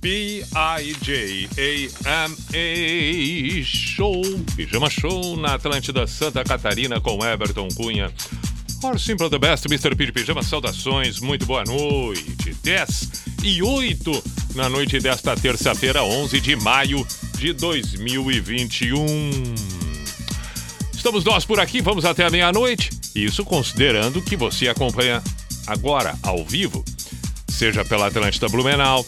P-I-J-A-M-A Show Pijama Show na Atlântida Santa Catarina com Everton Cunha Or Simple the Best, Mr. P de Pijama, saudações, muito boa noite 10 e 8 na noite desta terça-feira, 11 de maio de 2021 Estamos nós por aqui, vamos até a meia-noite. Isso considerando que você acompanha agora, ao vivo, seja pela Atlântida Blumenau,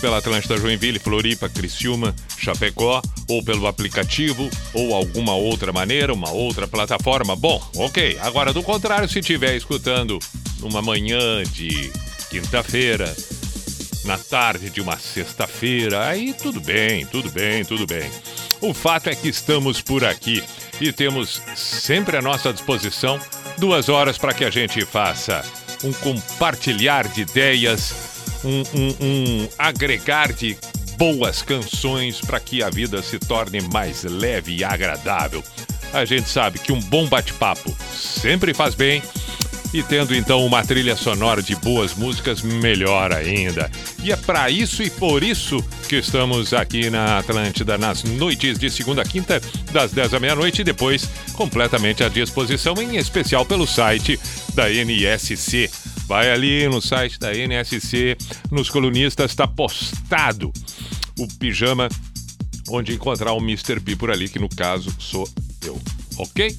pela Atlântida Joinville, Floripa, Criciúma, Chapecó, ou pelo aplicativo, ou alguma outra maneira, uma outra plataforma. Bom, ok. Agora, do contrário, se estiver escutando numa manhã de quinta-feira, na tarde de uma sexta-feira, aí tudo bem, tudo bem, tudo bem. O fato é que estamos por aqui e temos sempre à nossa disposição duas horas para que a gente faça um compartilhar de ideias, um, um, um agregar de boas canções para que a vida se torne mais leve e agradável. A gente sabe que um bom bate-papo sempre faz bem e tendo então uma trilha sonora de boas músicas, melhor ainda. E é para isso e por isso que estamos aqui na Atlântida nas noites de segunda a quinta, das 10 à meia-noite e depois completamente à disposição, em especial pelo site da NSC. Vai ali no site da NSC, nos colunistas, está postado o pijama onde encontrar o Mr. P por ali, que no caso sou eu, ok?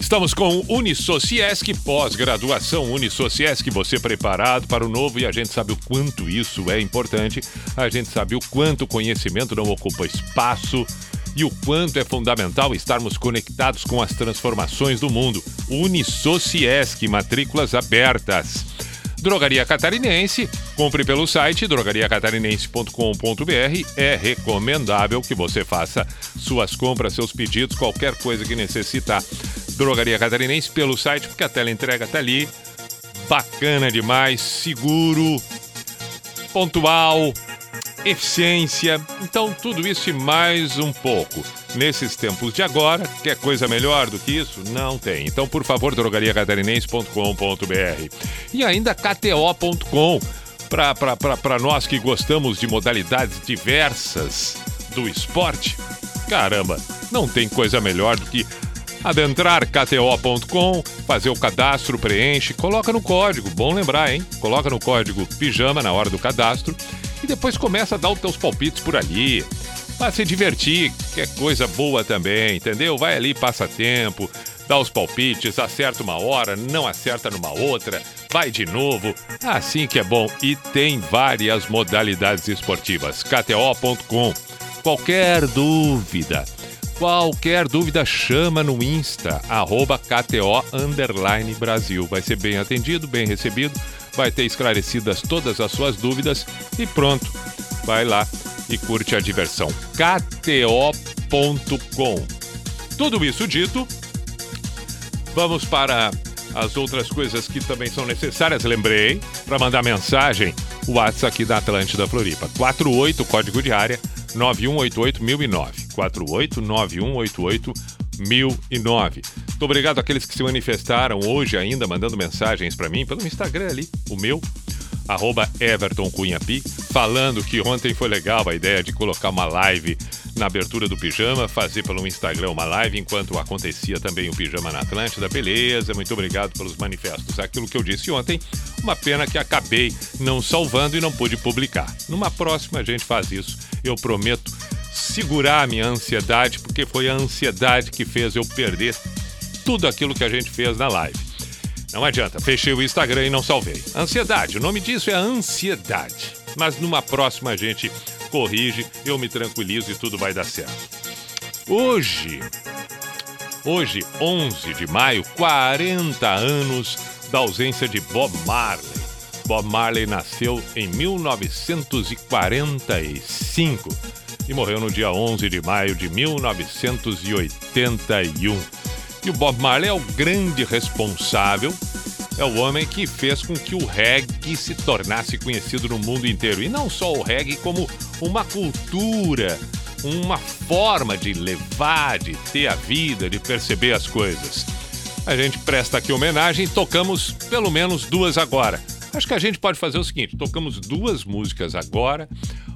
Estamos com Unisociesc, pós-graduação Unisociesc, você preparado para o novo e a gente sabe o quanto isso é importante, a gente sabe o quanto o conhecimento não ocupa espaço e o quanto é fundamental estarmos conectados com as transformações do mundo. Unisociesc, matrículas abertas. Drogaria Catarinense, compre pelo site drogariacatarinense.com.br. É recomendável que você faça suas compras, seus pedidos, qualquer coisa que necessitar. Drogaria Catarinense pelo site, porque a tela entrega tá ali. Bacana demais, seguro, pontual, eficiência. Então, tudo isso e mais um pouco. Nesses tempos de agora, quer coisa melhor do que isso? Não tem. Então, por favor, drogariacatarinense.com.br. E ainda KTO.com, para nós que gostamos de modalidades diversas do esporte. Caramba, não tem coisa melhor do que adentrar kto.com, fazer o cadastro, preenche, coloca no código, bom lembrar, hein? Coloca no código pijama na hora do cadastro e depois começa a dar os teus palpites por ali. Vai se divertir, que é coisa boa também, entendeu? Vai ali, passa tempo, dá os palpites, acerta uma hora, não acerta numa outra, vai de novo. Assim que é bom. E tem várias modalidades esportivas. KTO.com. Qualquer dúvida, qualquer dúvida, chama no Insta, arroba KTO Brasil. Vai ser bem atendido, bem recebido, vai ter esclarecidas todas as suas dúvidas e pronto. Vai lá e curte a diversão. KTO.com. Tudo isso dito, vamos para as outras coisas que também são necessárias. Lembrei, para mandar mensagem, o WhatsApp aqui da Atlântida Floripa. 48, código de área, 9188009. 48 9188 1009. Muito obrigado àqueles que se manifestaram hoje ainda, mandando mensagens para mim pelo Instagram ali, o meu, arroba Everton Cunhapi, falando que ontem foi legal a ideia de colocar uma live na abertura do pijama, fazer pelo Instagram uma live enquanto acontecia também o pijama na Atlântida. Beleza, muito obrigado pelos manifestos. Aquilo que eu disse ontem, uma pena que acabei não salvando e não pude publicar. Numa próxima a gente faz isso, eu prometo segurar a minha ansiedade, porque foi a ansiedade que fez eu perder tudo aquilo que a gente fez na live. Não adianta, fechei o Instagram e não salvei. Ansiedade, o nome disso é ansiedade. Mas numa próxima a gente corrige, eu me tranquilizo e tudo vai dar certo. Hoje, Hoje, 11 de maio, 40 anos da ausência de Bob Marley. Bob Marley nasceu em 1945 e morreu no dia 11 de maio de 1981. E o Bob Marley é o grande responsável, é o homem que fez com que o reggae se tornasse conhecido no mundo inteiro. E não só o reggae, como uma cultura uma forma de levar, de ter a vida, de perceber as coisas. A gente presta aqui homenagem e tocamos pelo menos duas agora. Acho que a gente pode fazer o seguinte: tocamos duas músicas agora,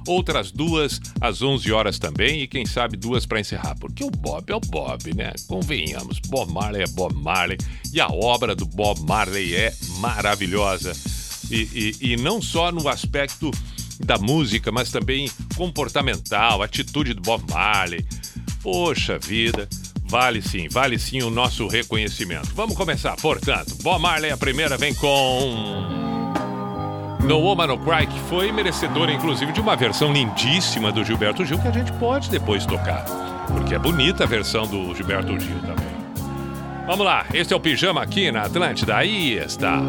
outras duas às 11 horas também e quem sabe duas para encerrar, porque o Bob é o Bob, né? Convenhamos, Bob Marley é Bob Marley e a obra do Bob Marley é maravilhosa. E, e, e não só no aspecto da música, mas também comportamental, atitude do Bob Marley. Poxa vida, vale sim, vale sim o nosso reconhecimento. Vamos começar, portanto. Bob Marley, a primeira vem com. No Woman No Cry, que foi merecedora, inclusive, de uma versão lindíssima do Gilberto Gil, que a gente pode depois tocar. Porque é bonita a versão do Gilberto Gil também. Vamos lá, esse é o Pijama aqui na Atlântida. Aí está.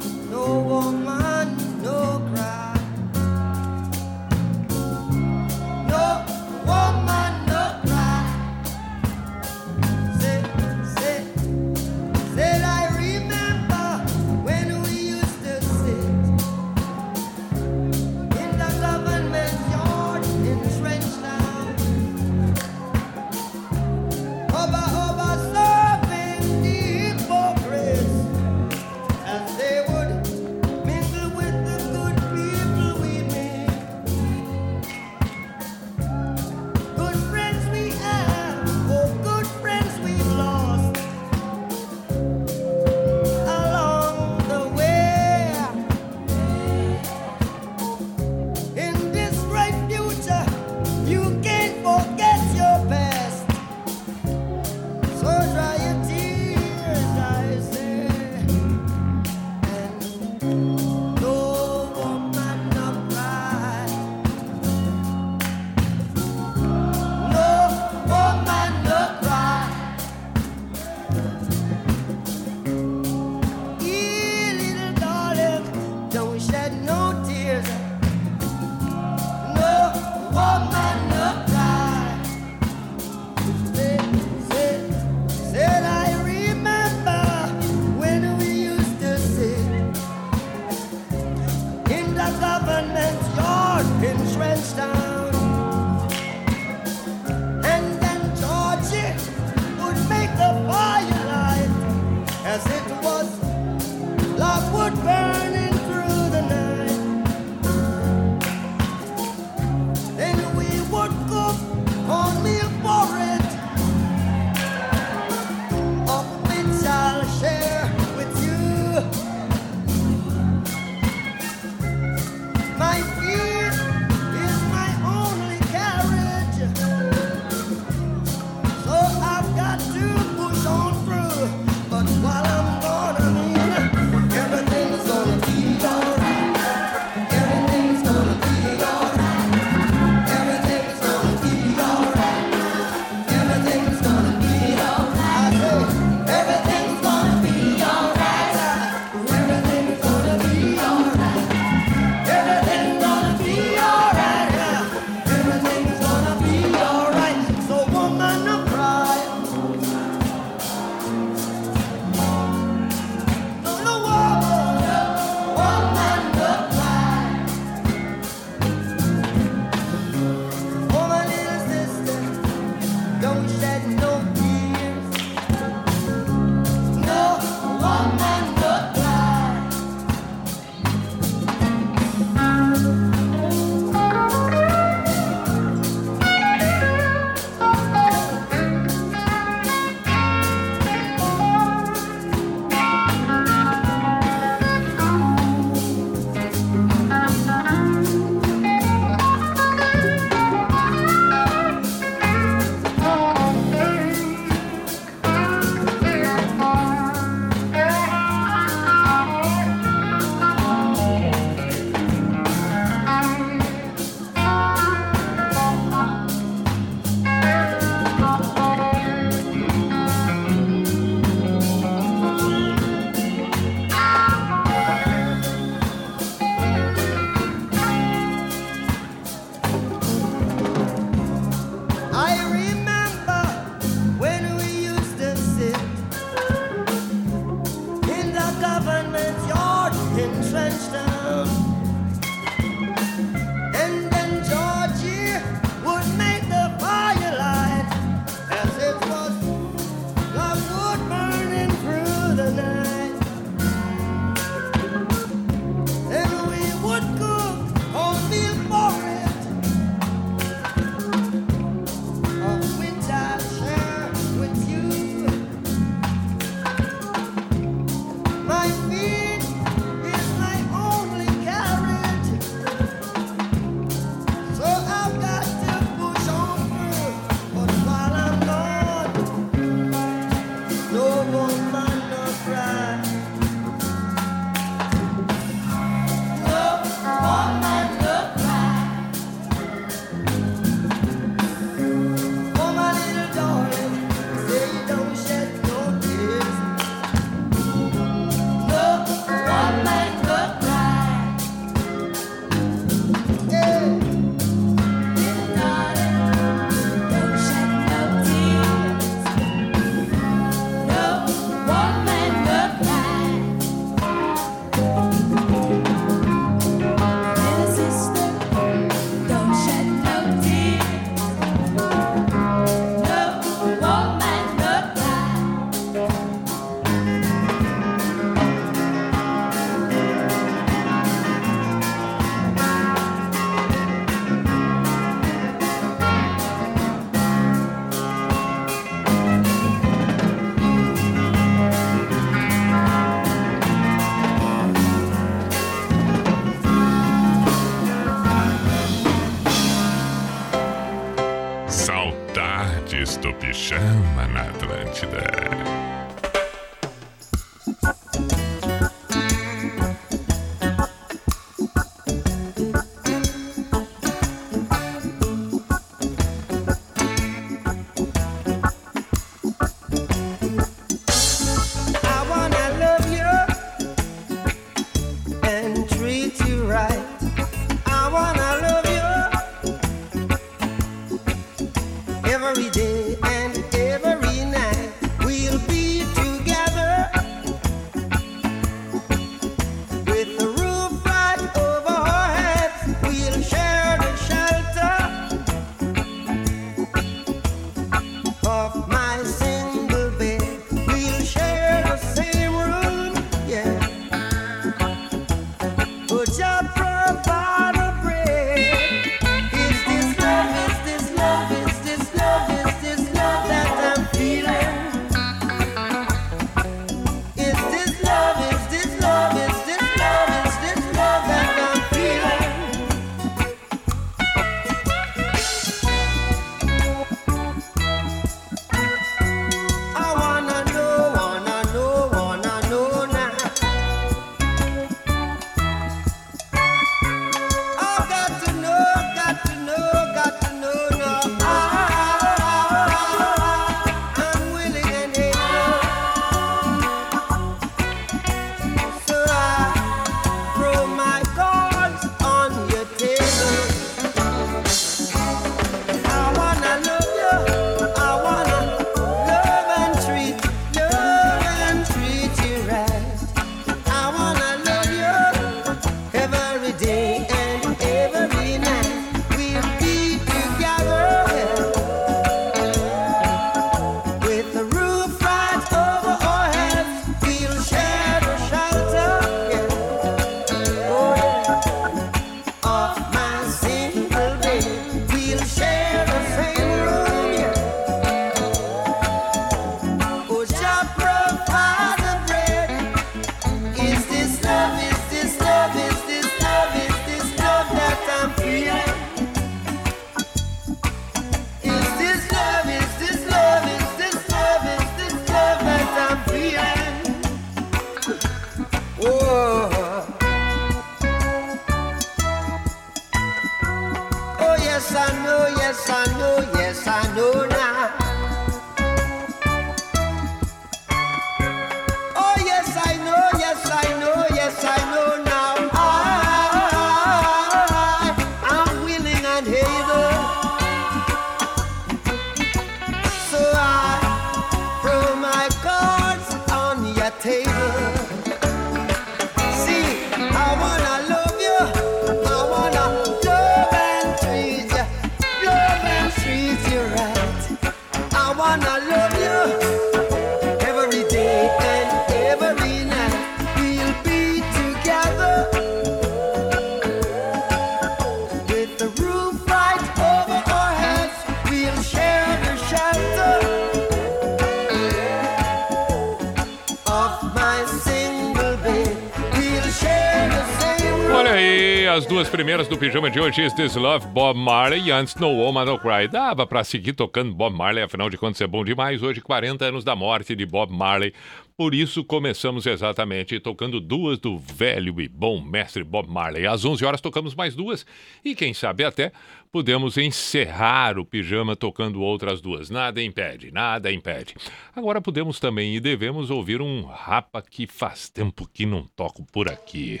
Primeiras do pijama de hoje, Is This Love, Bob Marley antes No Woman No Cry. Dava para seguir tocando Bob Marley, afinal de contas é bom demais. Hoje, 40 anos da morte de Bob Marley. Por isso, começamos exatamente tocando duas do velho e bom mestre Bob Marley. Às 11 horas tocamos mais duas e, quem sabe até, podemos encerrar o pijama tocando outras duas. Nada impede, nada impede. Agora podemos também e devemos ouvir um rapa que faz tempo que não toco por aqui.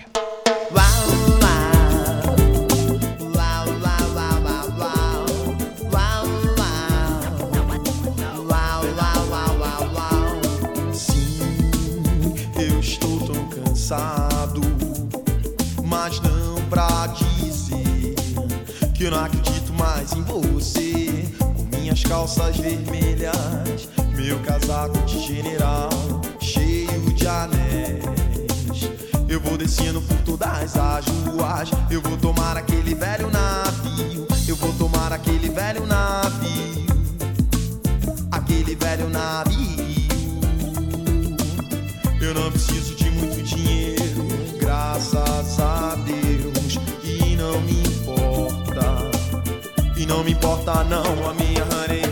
Uau, uau. Cansado, mas não pra dizer que eu não acredito mais em você. Com minhas calças vermelhas, meu casaco de general cheio de anéis. Eu vou descendo por todas as ruas. Eu vou tomar aquele não me importa não. A minha honey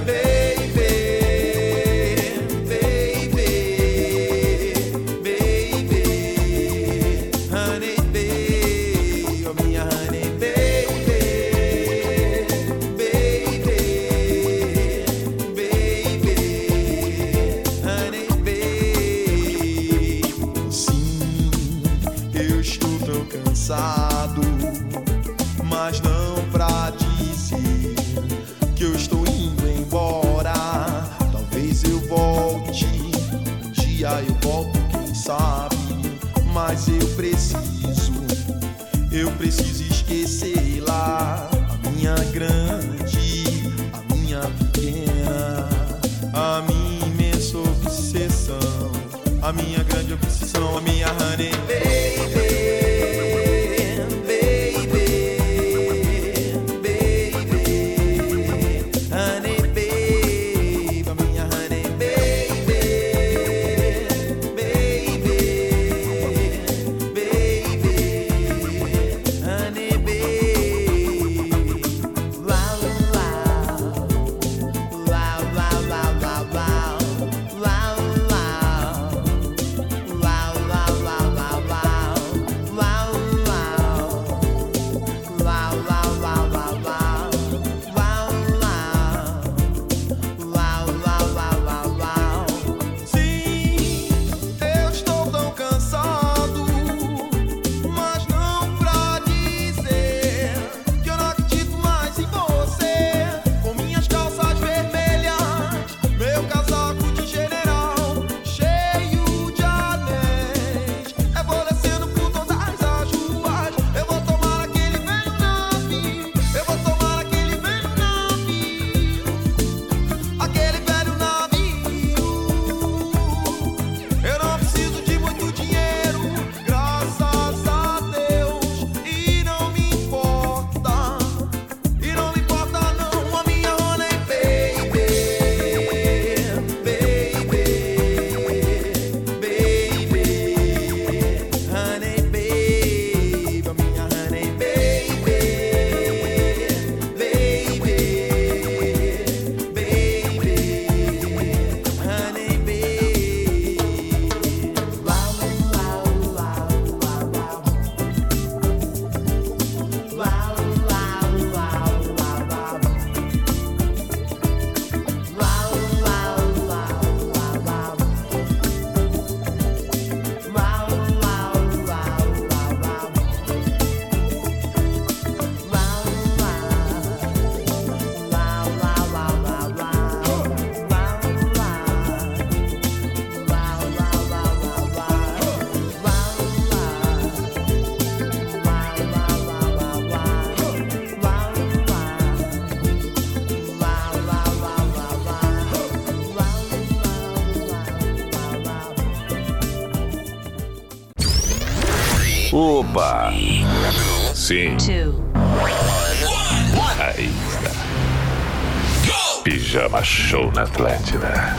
Opa! Sim. Aí está. Pijama Show na Atlântida.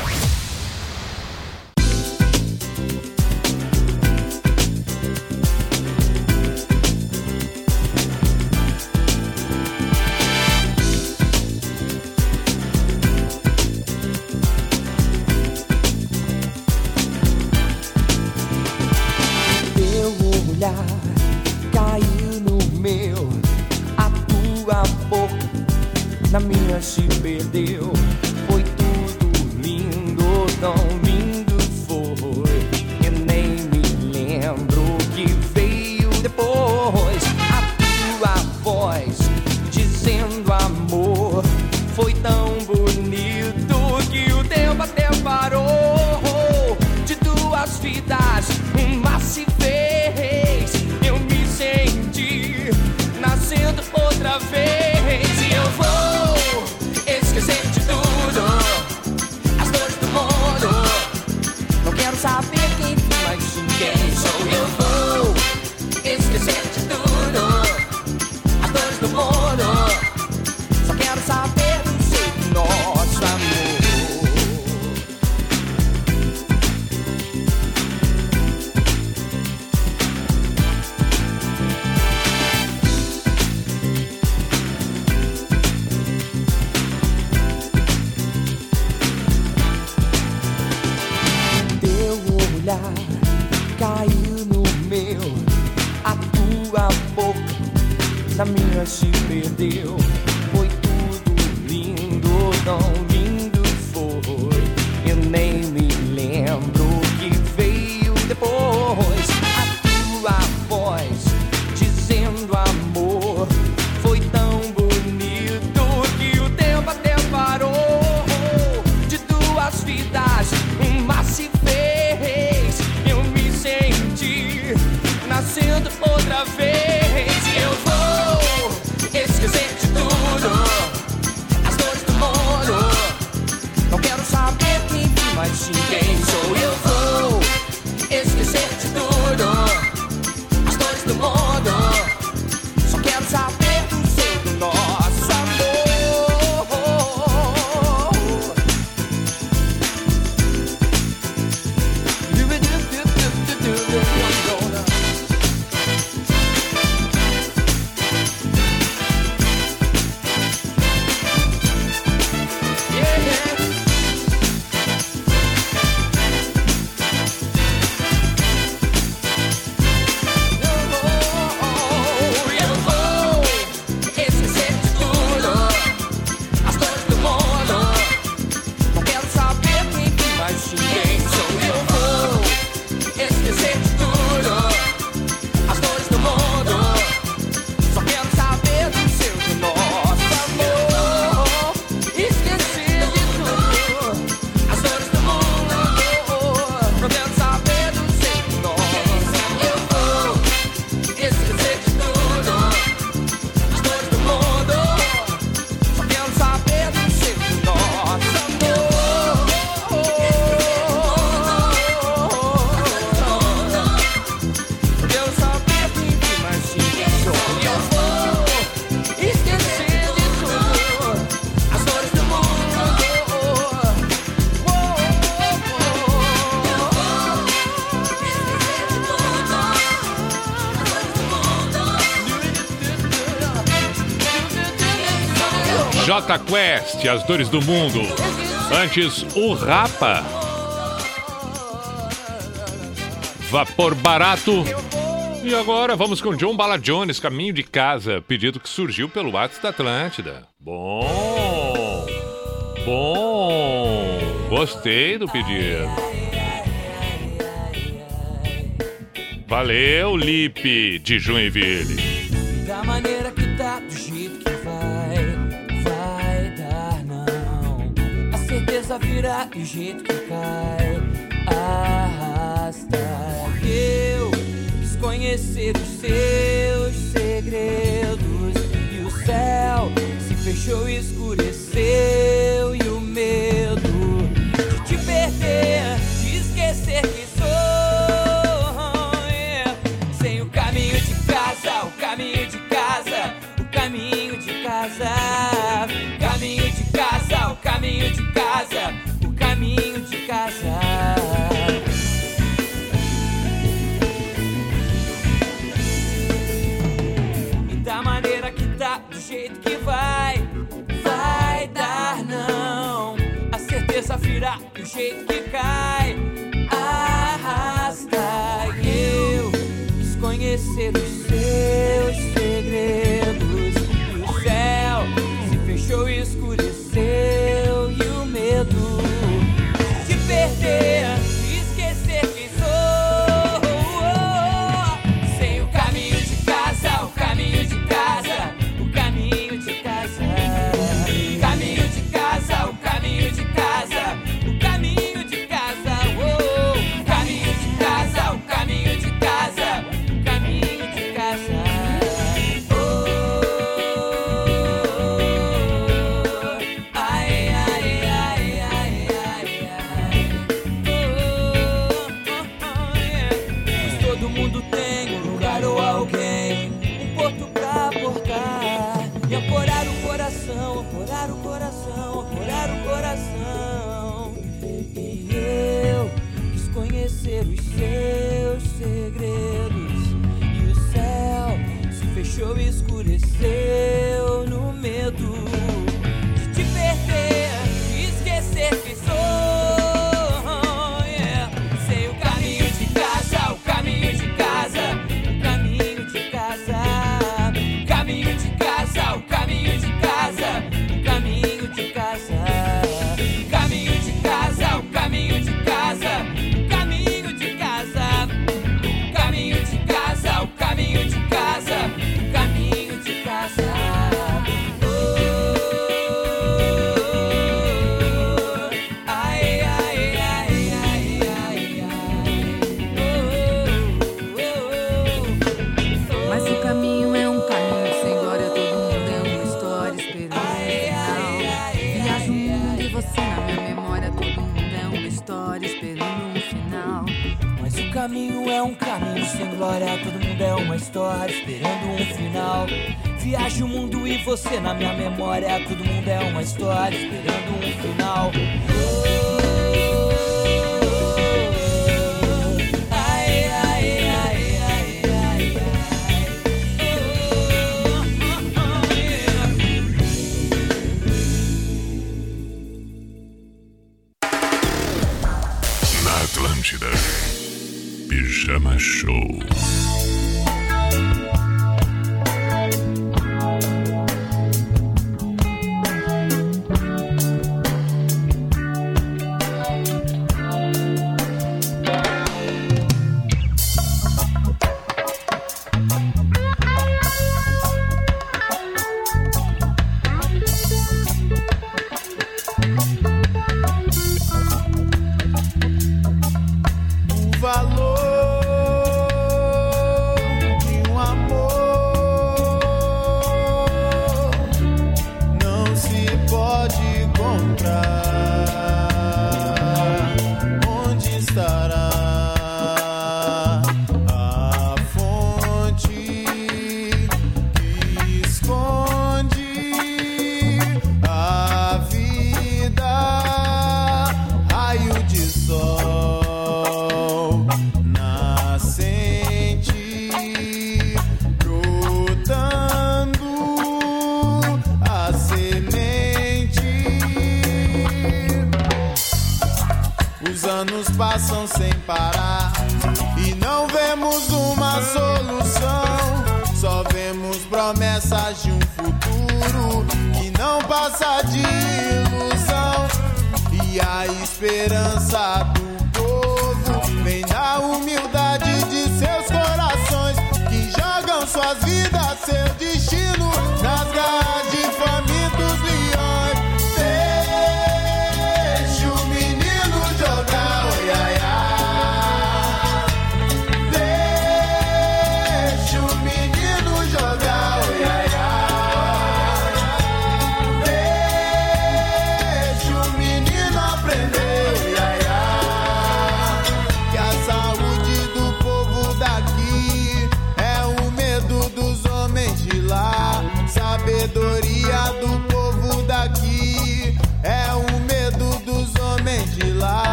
J Quest, As Dores do Mundo. Antes, o Rapa. Vapor Barato. E agora vamos com John Bala Jones, Caminho de Casa, pedido que surgiu pelo WhatsApp da Atlântida. Bom! Bom! Gostei do pedido. Valeu, Lipe de Joinville. Da maneira que certeza virá e o jeito que cai, arrasta. Eu quis conhecer os seus segredos e o céu se fechou e escureceu e o medo de te perder, de esquecer que sou. yeah. Sem o caminho de casa, o caminho de casa, o caminho de casa, caminho de casa, o caminho de casa, o caminho de casa. E da maneira que tá, do jeito que vai, vai dar não. A certeza virá do jeito que cai, arrasta. E eu quis conhecer os seus história esperando um final. Viajo o mundo e você na minha memória, todo mundo é uma história esperando um final. sem parar. E não vemos uma solução, só vemos promessas de um futuro que não passa de ilusão. E a esperança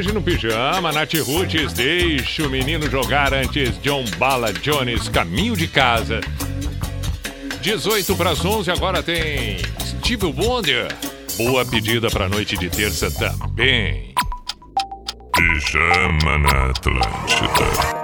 hoje no pijama, Nath Roots, deixa o menino jogar antes John Bala Jones, caminho de casa. 18 para as 11, agora tem Steve Wonder. Boa pedida para a noite de terça também. Pijama na Atlântida.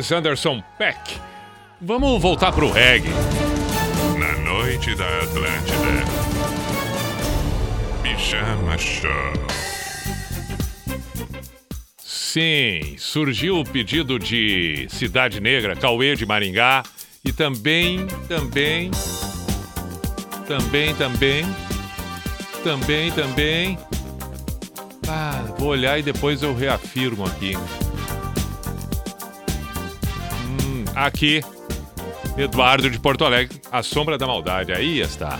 Lars Anderson Peck. Vamos voltar pro reggae. Na noite da Atlântida. Pijama Show. Sim, surgiu o pedido de Cidade Negra, Cauê de Maringá e também, também, também, também, também, também. Ah, vou olhar e depois eu reafirmo aqui. aqui. Eduardo de Porto Alegre, A Sombra da Maldade. Aí está.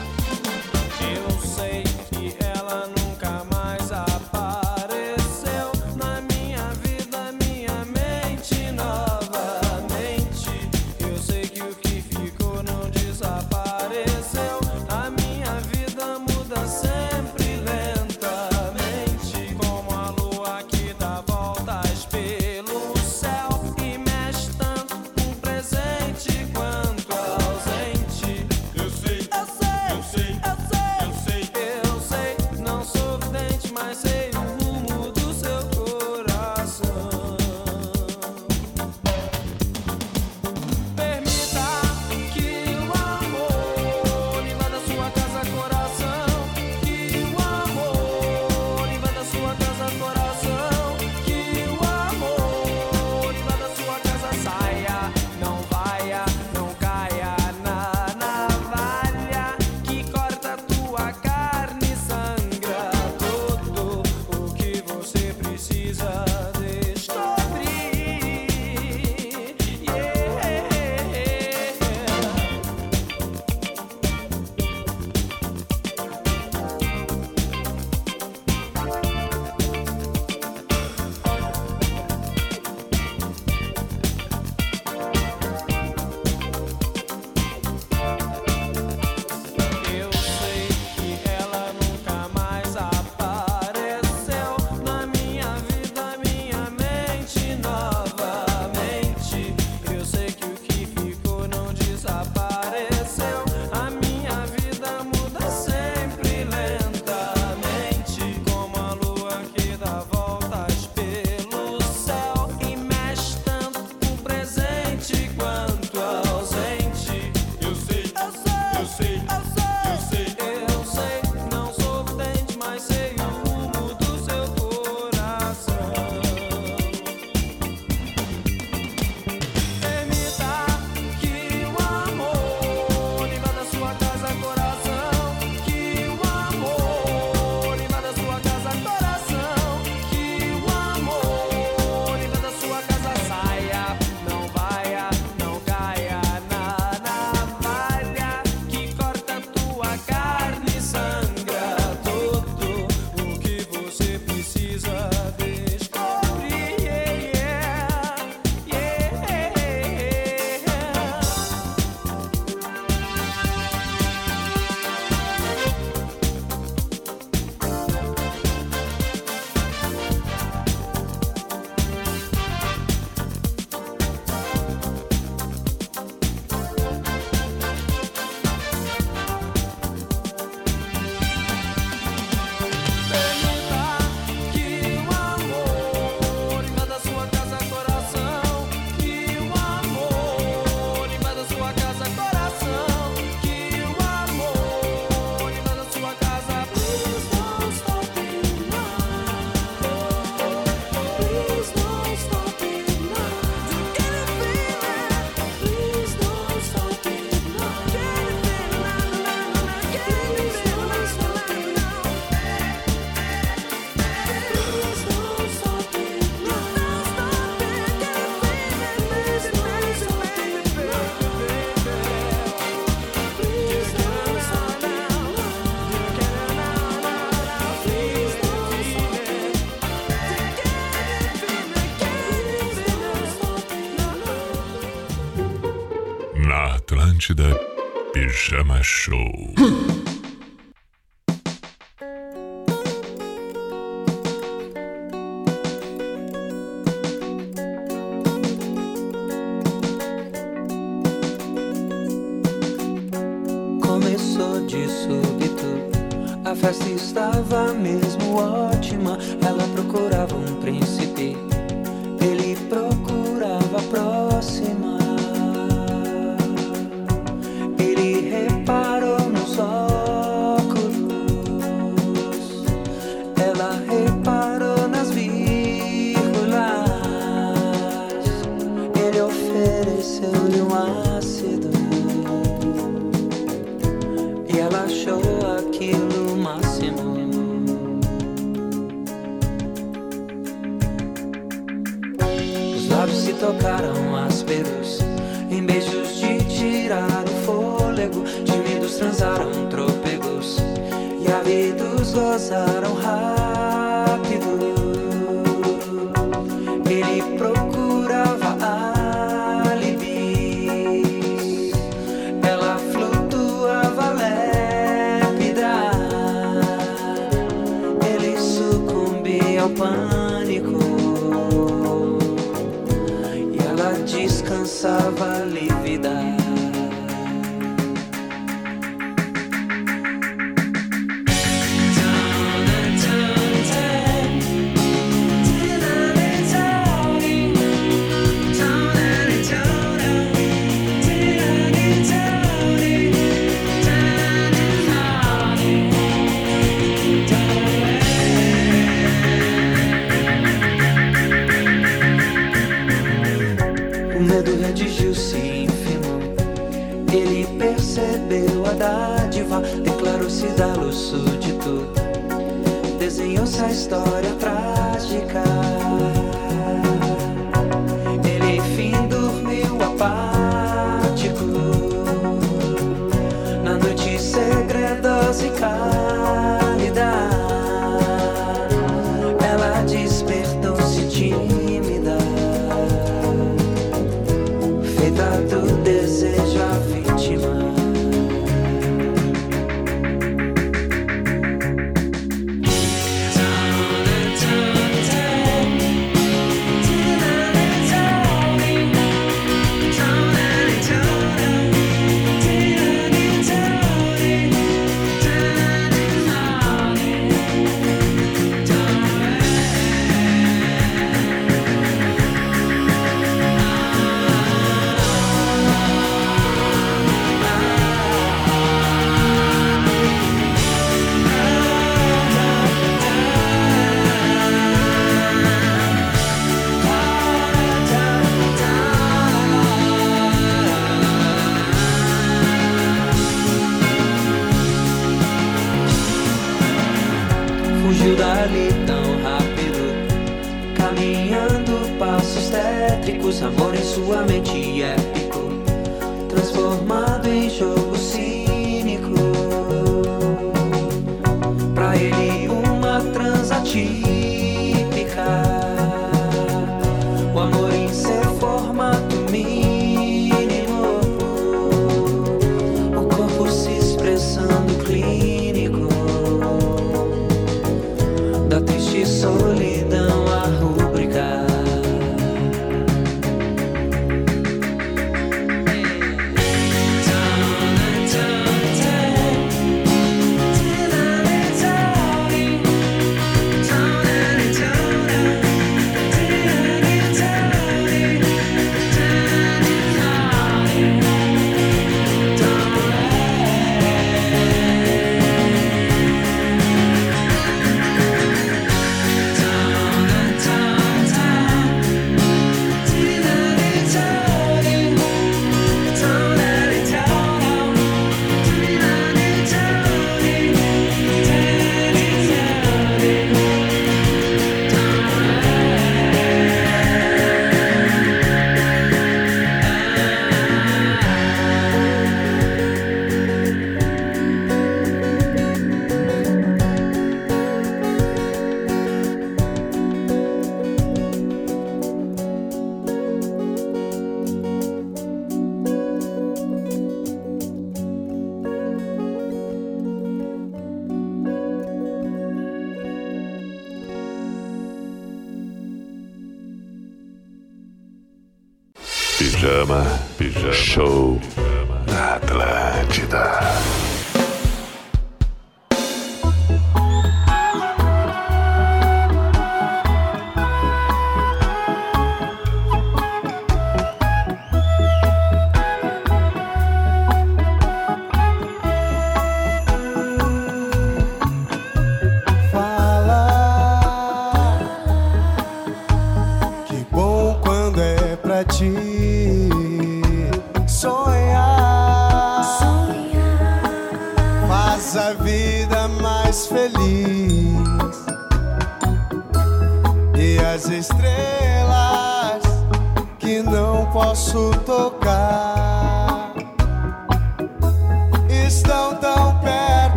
Atlântida, Pijama Show. Começou de súbito, a festa estava mesmo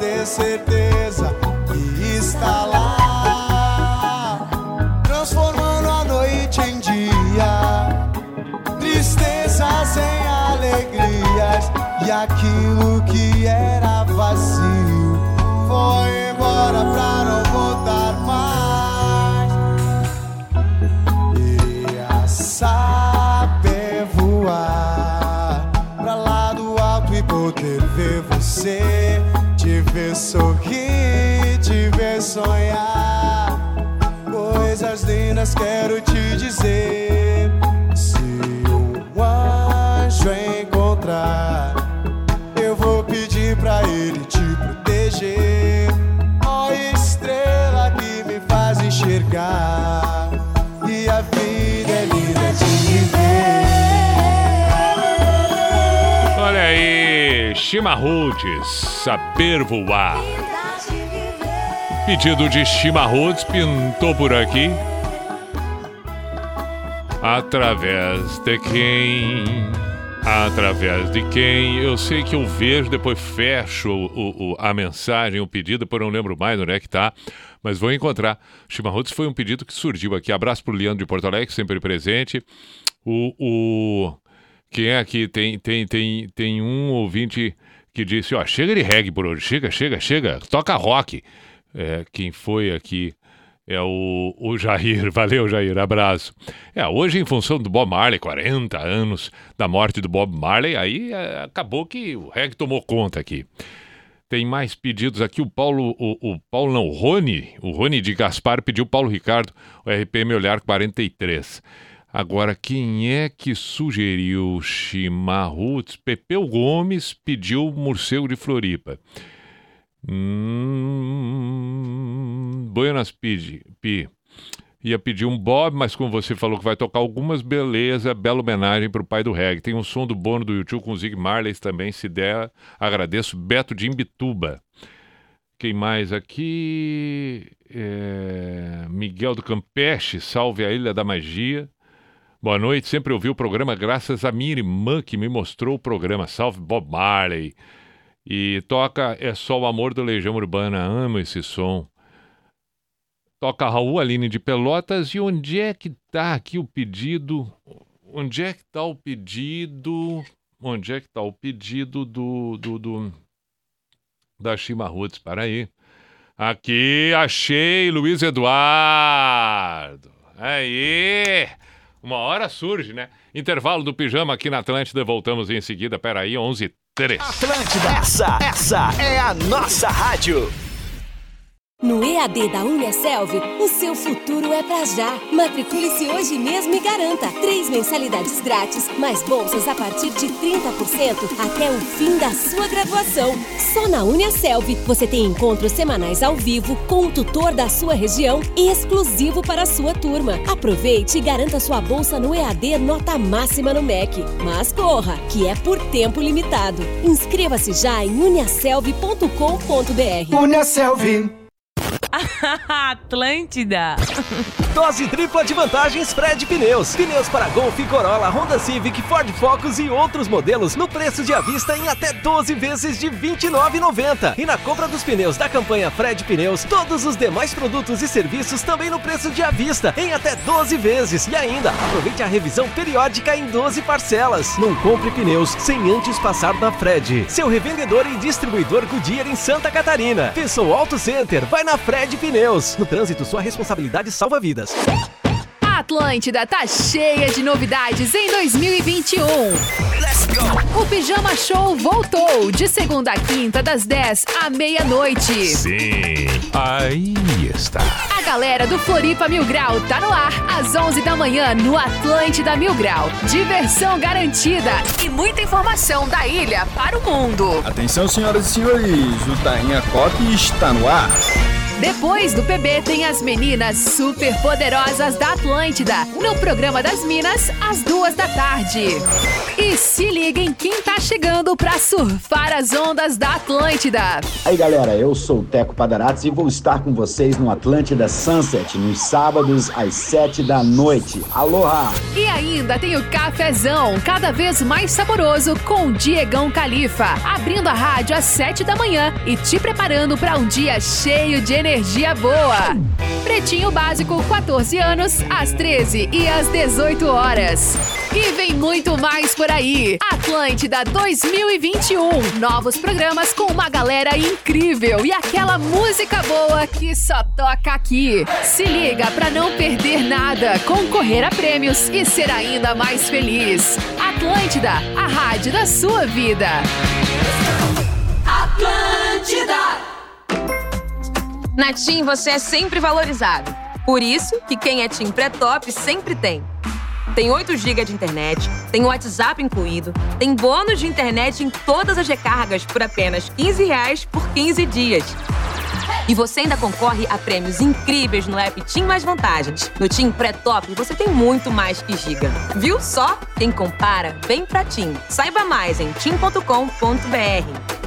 ter certeza que está lá, transformando a noite em dia, tristezas em alegrias. E aquilo que era vazio foi embora pra Lindas quero te dizer. Se um anjo encontrar, eu vou pedir pra ele te proteger. Ó estrela que me faz enxergar. E a vida é linda de viver. Olha aí, Chimarruts, saber voar. Pedido de Chimarruts pintou por aqui. Através de quem? Através de quem? Eu sei que eu vejo, depois fecho o- o- a mensagem, o pedido, depois não lembro mais onde é que tá. Mas vou encontrar. Chimarruts foi um pedido que surgiu aqui. Abraço pro Leandro de Porto Alegre, sempre presente. O, o- quem é aqui? Tem, tem, tem, tem um ouvinte que disse: Ó, chega de reggae por hoje, chega, chega, chega, toca rock. É, quem foi aqui é o, o Jair. Valeu, Jair, abraço. É, hoje, em função do Bob Marley, 40 anos da morte do Bob Marley, aí é, acabou que o reggae tomou conta aqui. Tem mais pedidos aqui. O Paulo, o, o Paulo não, o Rony, o Rony de Gaspar pediu Paulo Ricardo, o RPM Olhar 43. Agora, quem é que sugeriu chimarruts? Pepeu Gomes pediu morcego de Floripa. Hum, Buenas Pi. Ia pedir um Bob, mas como você falou que vai tocar algumas, beleza, bela homenagem para o pai do reggae. Tem um som do Bono do YouTube com o Zig Marley também, se der, agradeço. Beto de Imbituba. Quem mais aqui? É, Miguel do Campeche, salve a Ilha da Magia. Boa noite, sempre ouvi o programa graças à minha irmã que me mostrou o programa. Salve Bob Marley. E toca É Só o Amor do Legião Urbana, amo esse som. Toca Raul Aline de Pelotas. E onde é que tá aqui o pedido? Onde é que tá o pedido? Onde é que tá o pedido do, do, do da Chimarruts? Para aí. Aqui, achei, Luiz Eduardo. Aí! Uma hora surge, né? Intervalo do pijama aqui na Atlântida. Voltamos em seguida. Peraí, 11 h 3 Atlântida, essa, essa é a nossa rádio. No EAD da Uniaselv, o seu futuro é pra já. Matricule-se hoje mesmo e garanta três mensalidades grátis, mais bolsas a partir de 30% até o fim da sua graduação. Só na Uniaselv você tem encontros semanais ao vivo com o tutor da sua região e exclusivo para a sua turma. Aproveite e garanta sua bolsa no EAD nota máxima no MEC. Mas corra, que é por tempo limitado. Inscreva-se já em uniaselv.com.br. Uniaselv. Atlântida. Dose tripla de vantagens Fred Pneus. Pneus para Golf, Corolla, Honda Civic, Ford Focus e outros modelos no preço de avista em até 12 vezes de R$ 29,90. E na compra dos pneus da campanha Fred Pneus, todos os demais produtos e serviços também no preço de avista em até 12 vezes. E ainda, aproveite a revisão periódica em 12 parcelas. Não compre pneus sem antes passar na Fred. Seu revendedor e distribuidor Goodyear em Santa Catarina. Pensou Auto Center? Vai na Fred Pneus. No trânsito, sua responsabilidade salva vidas. A Atlântida tá cheia de novidades em 2021. Let's go! O Pijama Show voltou de segunda a quinta, das 10 à meia-noite. Sim, aí está. A galera do Floripa Mil Grau tá no ar às 11 da manhã no Atlântida Mil Grau. Diversão garantida e muita informação da ilha para o mundo. Atenção, senhoras e senhores, o Tainha Cop está no ar. Depois do PB tem as meninas super poderosas da Atlântida, no programa das Minas, às duas da tarde. E se liguem quem tá chegando pra surfar as ondas da Atlântida. Aí galera, eu sou o Teco Padarates e vou estar com vocês no Atlântida Sunset nos sábados às sete da noite. Aloha! E ainda tem o cafezão, cada vez mais saboroso, com o Diegão Califa, abrindo a rádio às sete da manhã e te preparando para um dia cheio de energia boa. Pretinho Básico, 14 anos, às 13 e às 18 horas. E vem muito mais por aí. Atlântida 2021. Novos programas com uma galera incrível e aquela música boa que só toca aqui. Se liga pra não perder nada, concorrer a prêmios e ser ainda mais feliz. Atlântida, a rádio da sua vida. Atlântida. Na TIM você é sempre valorizado. Por isso que quem é TIM pré-top sempre tem. Tem 8 GB de internet, tem WhatsApp incluído, tem bônus de internet em todas as recargas por apenas 15 reais por 15 dias. E você ainda concorre a prêmios incríveis no app Tim Mais Vantagens. No Tim Pré-Top você tem muito mais que giga. Viu só? Quem compara, vem pra Tim. Saiba mais em tim.com.br.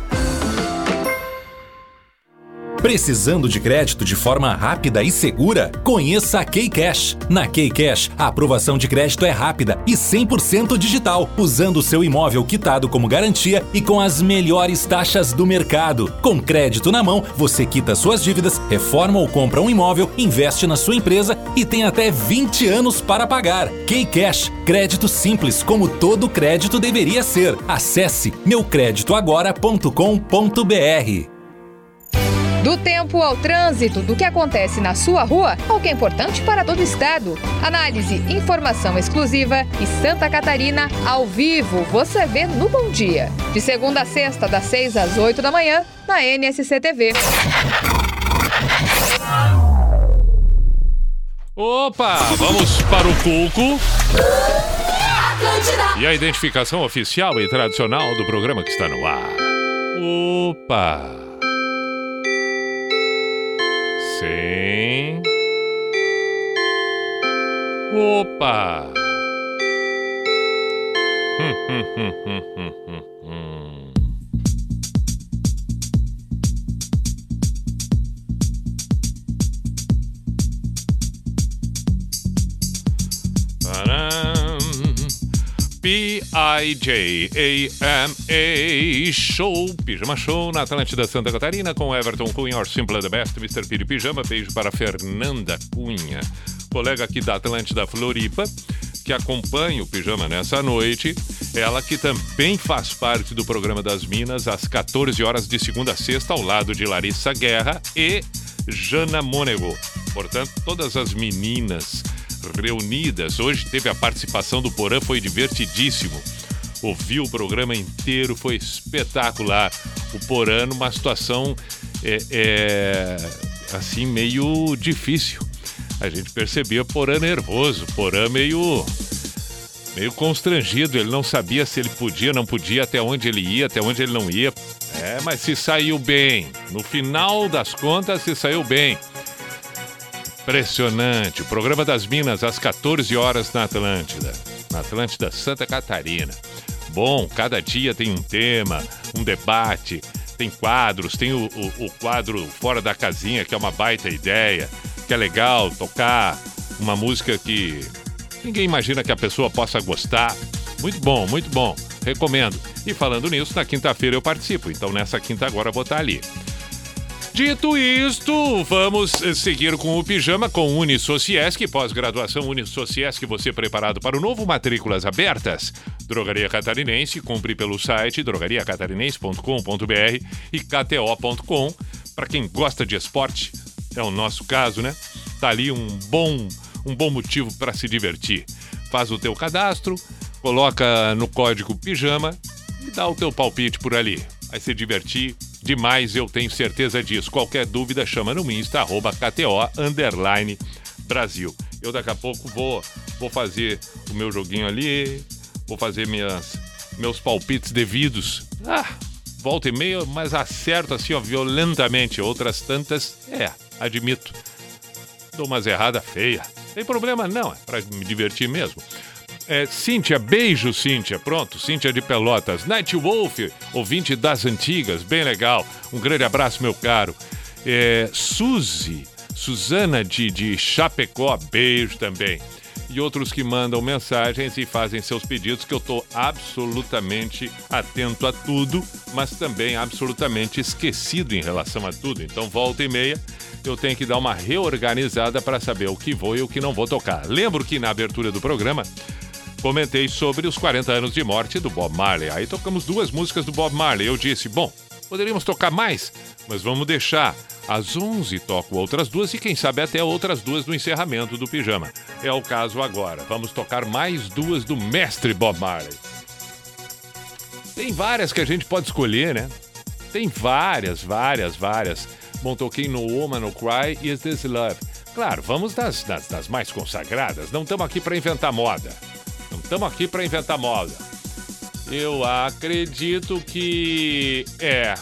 Precisando de crédito de forma rápida e segura? Conheça a Keycash. Na Keycash, a aprovação de crédito é rápida e 100% digital, usando seu imóvel quitado como garantia e com as melhores taxas do mercado. Com crédito na mão, você quita suas dívidas, reforma ou compra um imóvel, investe na sua empresa e tem até 20 anos para pagar. Keycash, crédito simples como todo crédito deveria ser. Acesse meucreditoagora.com.br. Do tempo ao trânsito, do que acontece na sua rua, ao que é importante para todo o estado. Análise, informação exclusiva e Santa Catarina ao vivo. Você vê no Bom Dia. De segunda a sexta, das 6 às 8 da manhã, na NSC TV. Opa, vamos para o Cuco. E a identificação oficial e tradicional do programa que está no ar. Opa! Sim. Opa! Hum, hum, hum, hum, hum, hum, P-I-J-A-M-A Show, Pijama Show na Atlântida Santa Catarina com Everton Cunha, or Simple the Best, Mr. Piri Pijama. Beijo para Fernanda Cunha, colega aqui da Atlântida Floripa, que acompanha o Pijama nessa noite. Ela que também faz parte do programa das Minas às 14 horas de segunda a sexta, ao lado de Larissa Guerra e Jana Monego. Portanto, todas as meninas reunidas. Hoje teve a participação do Porã, foi divertidíssimo. Ouvi o programa inteiro, foi espetacular. O Porã numa situação é, é, assim meio difícil. A gente percebia Porã nervoso, Porã meio meio constrangido. Ele não sabia se ele podia, não podia, até onde ele ia, até onde ele não ia. É, mas se saiu bem. No final das contas, se saiu bem. Impressionante. O programa das Minas às 14 horas na Atlântida. Na Atlântida Santa Catarina. Bom, cada dia tem um tema, um debate, tem quadros, tem o, o, o quadro Fora da Casinha, que é uma baita ideia, que é legal tocar uma música que ninguém imagina que a pessoa possa gostar. Muito bom, muito bom. Recomendo. E falando nisso, na quinta-feira eu participo. Então nessa quinta agora eu vou estar ali. Dito isto, vamos eh, seguir com o pijama com Unisociesc, pós-graduação Unisociesc, você preparado para o novo Matrículas Abertas. Drogaria Catarinense, compre pelo site drogariacatarinense.com.br e kto.com. Para quem gosta de esporte, é o nosso caso, né? Tá ali um bom, um bom motivo para se divertir. Faz o teu cadastro, coloca no código pijama e dá o teu palpite por ali. Vai se divertir demais, eu tenho certeza disso. Qualquer dúvida, chama no Insta, arroba KTO, underline, Brasil. Eu daqui a pouco vou, vou fazer o meu joguinho ali, vou fazer minhas, meus palpites devidos. Ah, volta e meia, mas acerto assim, ó, violentamente. Outras tantas, é, admito. Dou umas erradas feias. Tem problema não, é pra me divertir mesmo. É, Cíntia, beijo, Cíntia. Pronto, Cíntia de Pelotas. Night Wolf, ouvinte das antigas, bem legal. Um grande abraço, meu caro. É, Suzy, Suzana de, de Chapecó, beijo também. E outros que mandam mensagens e fazem seus pedidos, que eu estou absolutamente atento a tudo, mas também absolutamente esquecido em relação a tudo. Então, volta e meia, eu tenho que dar uma reorganizada para saber o que vou e o que não vou tocar. Lembro que na abertura do programa comentei sobre os 40 anos de morte do Bob Marley. Aí tocamos duas músicas do Bob Marley. Eu disse, bom, poderíamos tocar mais, mas vamos deixar. Às 11 toco outras duas e quem sabe até outras duas no encerramento do pijama. É o caso agora. Vamos tocar mais duas do mestre Bob Marley. Tem várias que a gente pode escolher, né? Tem várias, várias, várias. Bom, toquei no Woman No Cry e Is This Love. Claro, vamos das, das, das mais consagradas. Não estamos aqui para inventar moda. Estamos aqui para inventar moda. Eu acredito que é.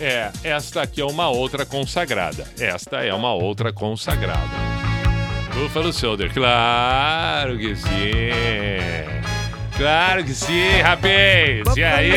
É, esta aqui é uma outra consagrada. Esta é uma outra consagrada. Buffalo Soldier, claro que sim. Claro que sim, rapaz. E aí?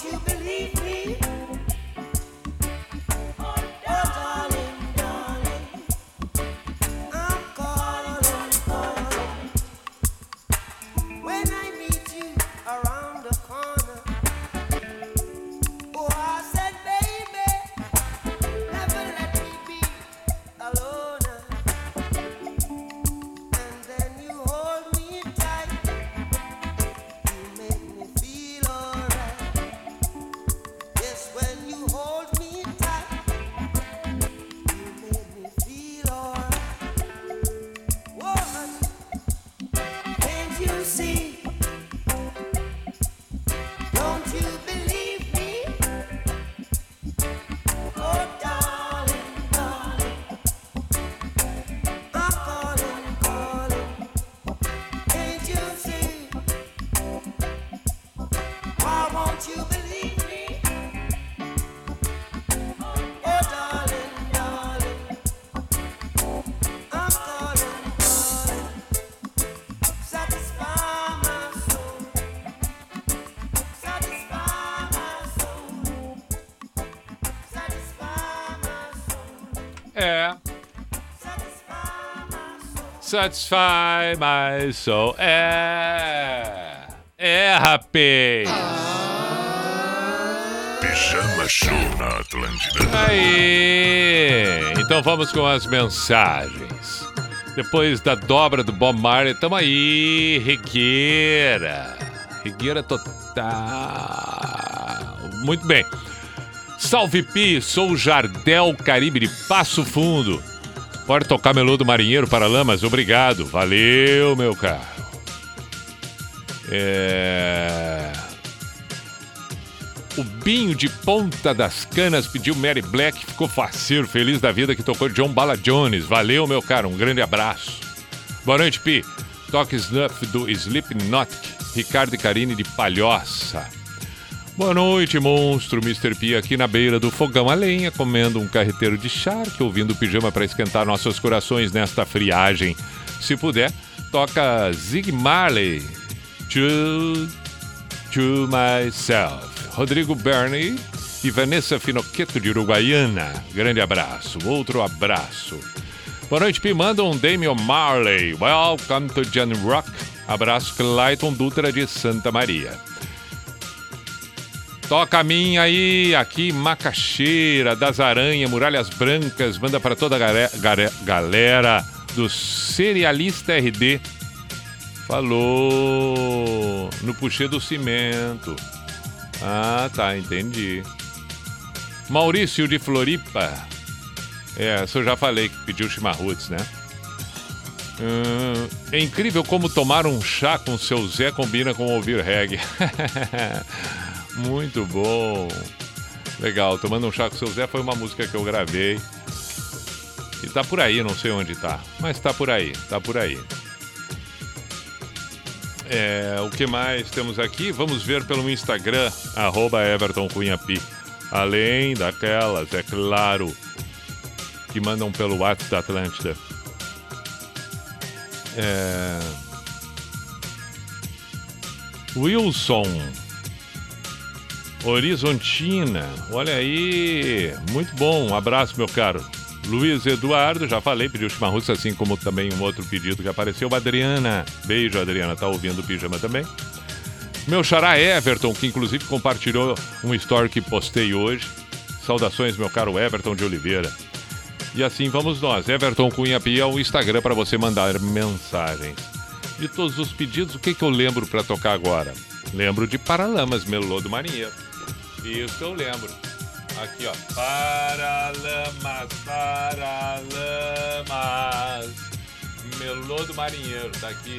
to be. Satisfy my soul. É. É, rapaz. Pijama Show na Atlântida. Aí. Então vamos com as mensagens. Depois da dobra do Bob Marley, tamo aí, Rigueira. Rigueira total. Muito bem. Salve Pi, sou o Jardel Caribe de Passo Fundo. Pode tocar Melô do Marinheiro para Lamas? Obrigado. Valeu, meu caro. É... O Binho de Ponta das Canas pediu Mary Black, ficou faceiro, feliz da vida que tocou John Bala Jones. Valeu, meu caro, um grande abraço. Boa noite, Pi. Toque Snuff do Slipknot, Ricardo e Karine de Palhoça. Boa noite, monstro. Mr. P aqui na beira do fogão a lenha, comendo um carreteiro de charque, ouvindo pijama para esquentar nossos corações nesta friagem. Se puder, toca Zig Marley. To, to myself. Rodrigo Bernie e Vanessa Finoccheto de Uruguaiana. Grande abraço. Outro abraço. Boa noite, Pi. Manda um Damian Marley. Welcome to Jan Rock. Abraço, Clayton Dutra de Santa Maria. Toca a minha aí, aqui, Macaxeira, das Aranhas, Muralhas Brancas, manda para toda a galera do Serialista RD. Falou no puxê do cimento. Ah, tá, entendi. Maurício de Floripa. É, isso eu já falei que pediu chimarruts, né? Hum, é incrível como tomar um chá com seu Zé combina com ouvir reggae. Muito bom. Legal, tomando um chá com seu Zé foi uma música que eu gravei. E tá por aí, não sei onde tá. Mas tá por aí, tá por aí. É, o que mais temos aqui? Vamos ver pelo Instagram, arroba. Além daquelas, é claro, que mandam pelo WhatsApp da Atlântida. É... Wilson. Horizontina. Olha aí. Muito bom. Um abraço, meu caro. Luiz Eduardo, já falei, pediu chimarruts, assim como também um outro pedido que apareceu. Adriana. Beijo, Adriana. Tá ouvindo o pijama também. Meu xará Everton, que inclusive compartilhou um story que postei hoje. Saudações, meu caro Everton de Oliveira. E assim vamos nós. Everton Cunha Pia, o Instagram para você mandar mensagens. De todos os pedidos, o que, que eu lembro para tocar agora? Lembro de Paralamas, Melô do Marinheiro. Isso eu lembro. Aqui, ó. Paralamas, Paralamas. Melô do Marinheiro, tá aqui.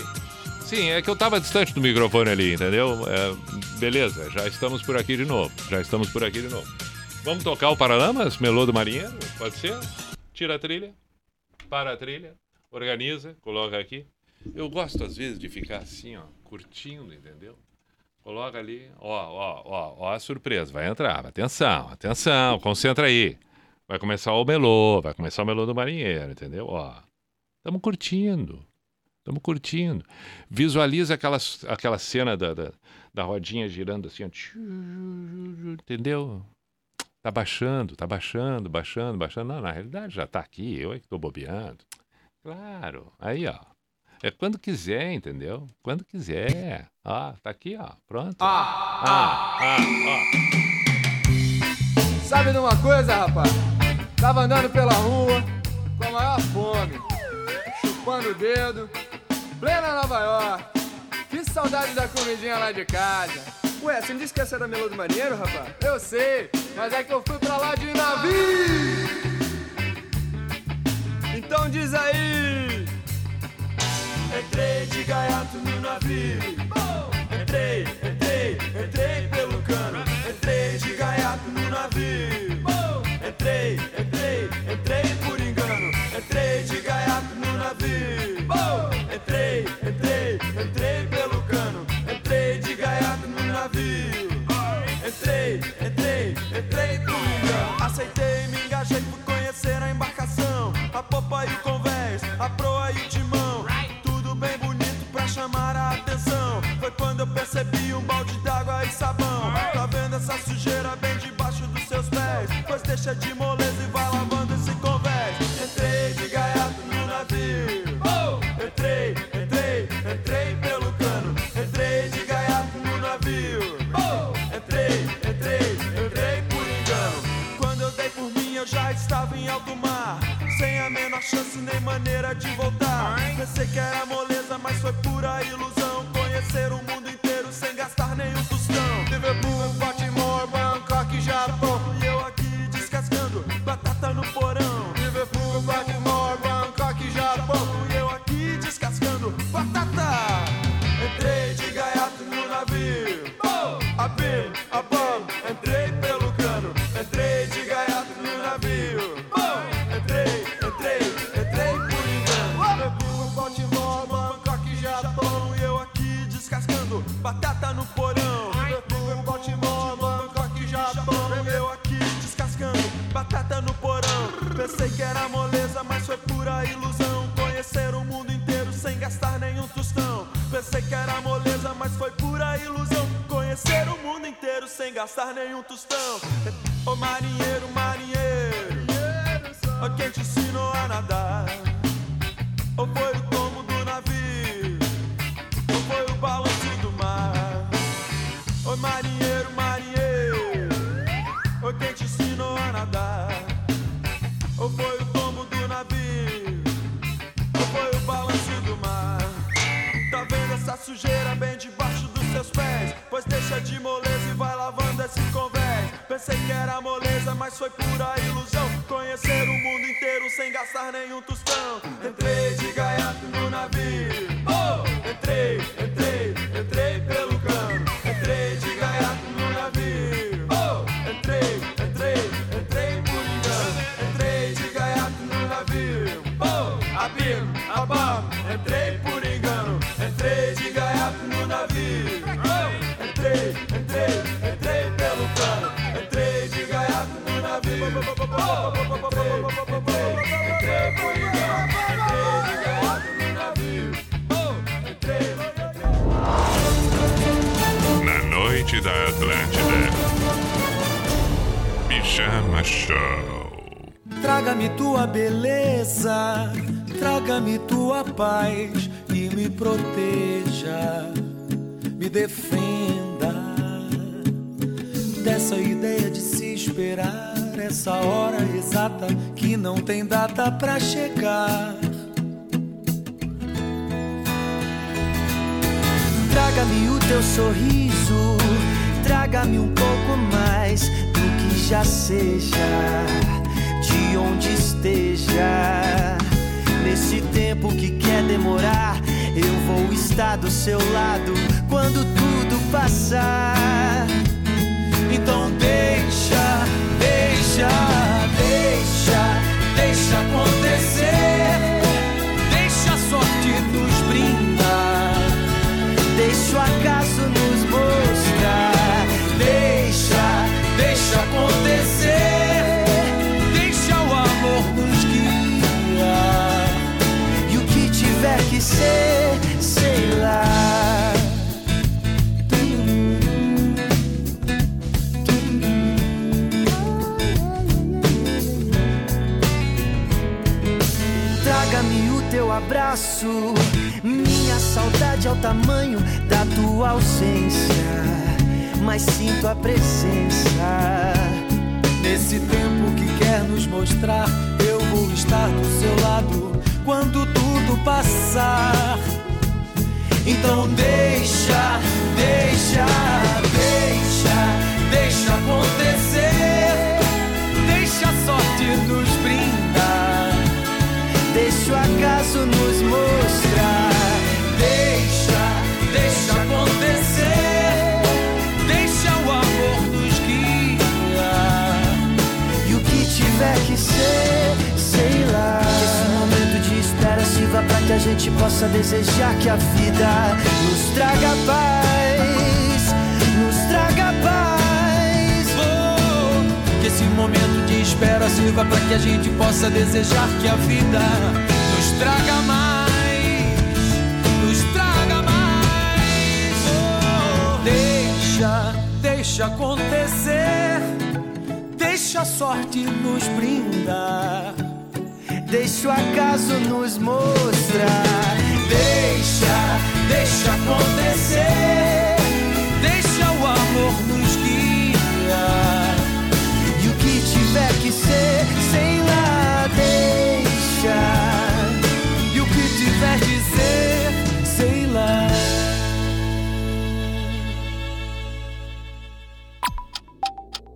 Sim, é que eu tava distante do microfone ali, entendeu? É, beleza, já estamos por aqui de novo. Já estamos por aqui de novo. Vamos tocar o Paralamas, Melô do Marinheiro? Pode ser? Tira a trilha, para a trilha, organiza, coloca aqui. Eu gosto às vezes de ficar assim, ó, curtindo, entendeu? Coloca ali, ó, ó, ó, ó a surpresa, vai entrar, atenção, atenção, concentra aí. Vai começar o melô, vai começar o melô do marinheiro, entendeu? Ó, estamos curtindo, estamos curtindo. Visualiza aquela, aquela cena da, da, da rodinha girando assim, entendeu? Tá baixando, tá baixando, baixando, baixando. Não, na realidade já tá aqui, eu é que tô bobeando. Claro, aí ó. É quando quiser, entendeu? Quando quiser. Ó, tá aqui, ó. Pronto. Ah, ah, ah, Sabe de uma coisa, rapaz? Tava andando pela rua com a maior fome, chupando o dedo, plena Nova York. Que saudade da comidinha lá de casa. Ué, você não disse que essa era Melô do Marinheiro, rapaz? Eu sei, mas é que eu fui pra lá de navio. Então diz aí. Entrei de gaiato no navio. Entrei, entrei, entrei pelo cano. Entrei de gaiato no navio. Entrei, entrei, entrei por engano. Entrei de gaiato no navio. Entrei, entrei, entrei pelo cano. Entrei de gaiato no navio. Entrei, entrei, entrei por engano. Aceitei, me engajei, fui conhecer a embarcação. A popa e o sabão. Tá vendo essa sujeira bem debaixo dos seus pés? Pois deixa de moleza e vai lavando esse convés. Entrei de gaiato no navio. Entrei, entrei, entrei pelo cano. Entrei de gaiato no navio. Entrei, entrei, entrei por engano. Quando eu dei por mim, eu já estava em alto mar. Sem a menor chance nem maneira de voltar. Pensei que era moleza, mas foi pura ilusão. Conhecer o mundo nenhum tostão. Liverpool, Baltimore, foi pura ilusão. Conhecer o mundo inteiro sem gastar nenhum tostão. Pensei que era moleza, mas foi pura ilusão. Conhecer o mundo inteiro sem gastar nenhum tostão. Ô marinheiro, marinheiro, oh, quem te ensinou a nadar? Ô foi o sujeira bem debaixo dos seus pés? Pois deixa de moleza e vai lavando esse convés. Pensei que era moleza, mas foi pura ilusão. Conhecer o mundo inteiro sem gastar nenhum tostão. Entrei de gaiato no navio. Oh! Entrei, entrei, Na noite da Atlântida. Pijama Show. Traga-me tua beleza, traga-me tua paz e me proteja, me defenda dessa ideia de se esperar essa hora exata que não tem data pra chegar. Traga-me o teu sorriso, traga-me um pouco mais do que já seja, de onde esteja. Nesse tempo que quer demorar, eu vou estar do seu lado quando tudo passar. Então deixa, deixa, deixa, deixa acontecer. Deixa a sorte nos brindar. Deixa o acaso Minha saudade é o tamanho da tua ausência. Mas sinto a presença. Nesse tempo que quer nos mostrar, eu vou estar do seu lado quando tudo passar. Então deixa, deixa, deixa, deixa acontecer. Deixa a sorte nos brindar. Deixa o acaso nos mostrar. Que a gente possa desejar que a vida nos traga paz. Nos traga paz. Oh, que esse momento de espera sirva pra que a gente possa desejar que a vida nos traga mais. Nos traga mais. Oh, deixa, deixa acontecer. Deixa a sorte nos brindar. Deixa o acaso nos mostrar. Deixa, deixa acontecer. Deixa o amor nos guiar. E o que tiver que ser, sei lá, deixa. E o que tiver que ser, sei lá.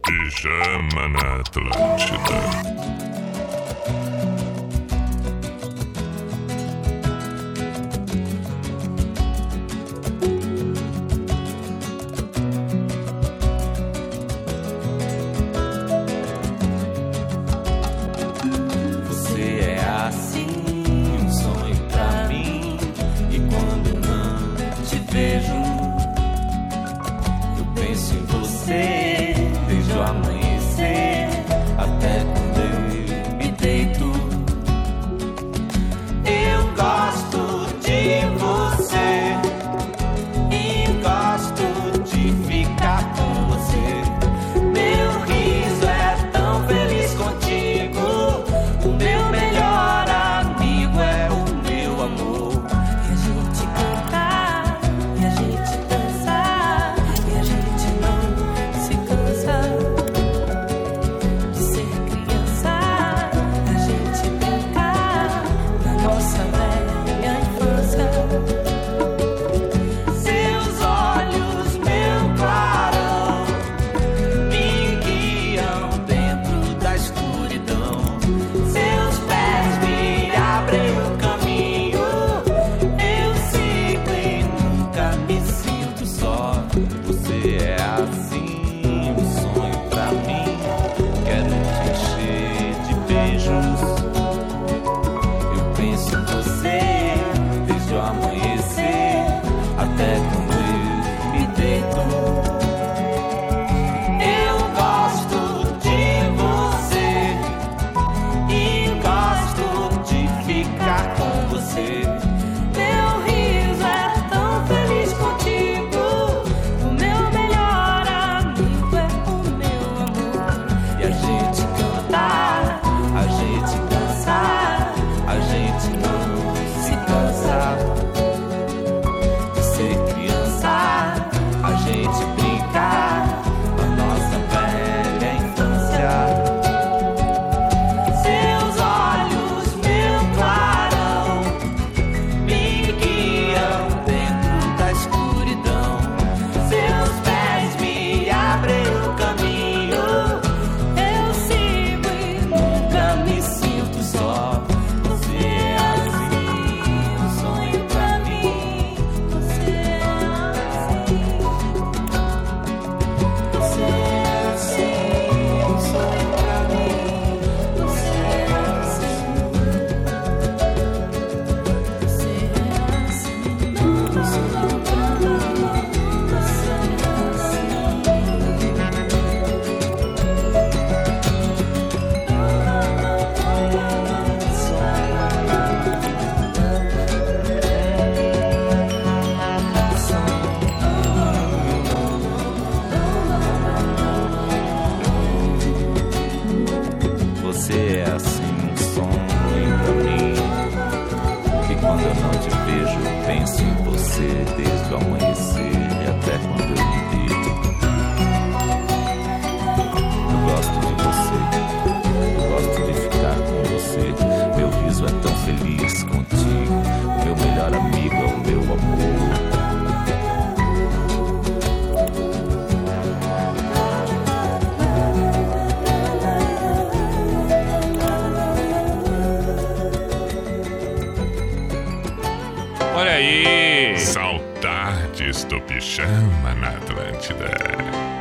Pijama na Atlântida.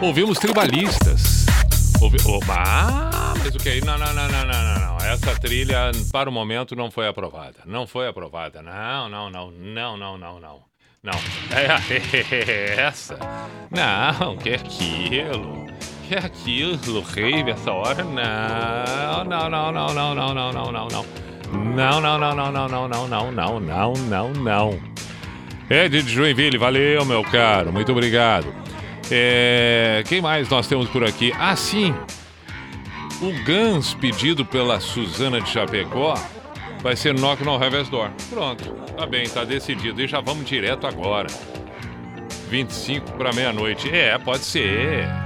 Ouvimos tribalistas. Ouvi... Ah, mas o que? Não, não, não, não, não, não, não. Essa trilha, para o momento, não foi aprovada. Não foi aprovada. Não, não, não, não, não, não, não. Não. É essa? Não, que aquilo? Que aquilo? Rave essa hora? Não, não, não, não, não, não, não, não, não, não. Não, não, não, não, não, não, não, não, não, não, não, não. Ed de Joinville, valeu, meu caro. Muito obrigado. É, quem mais nós temos por aqui? Ah, sim. O Gans, pedido pela Suzana de Chapecó, vai ser Knock no Heaven's Door. Pronto, tá bem, tá decidido. E já vamos direto agora. 25 para meia-noite. É, pode ser.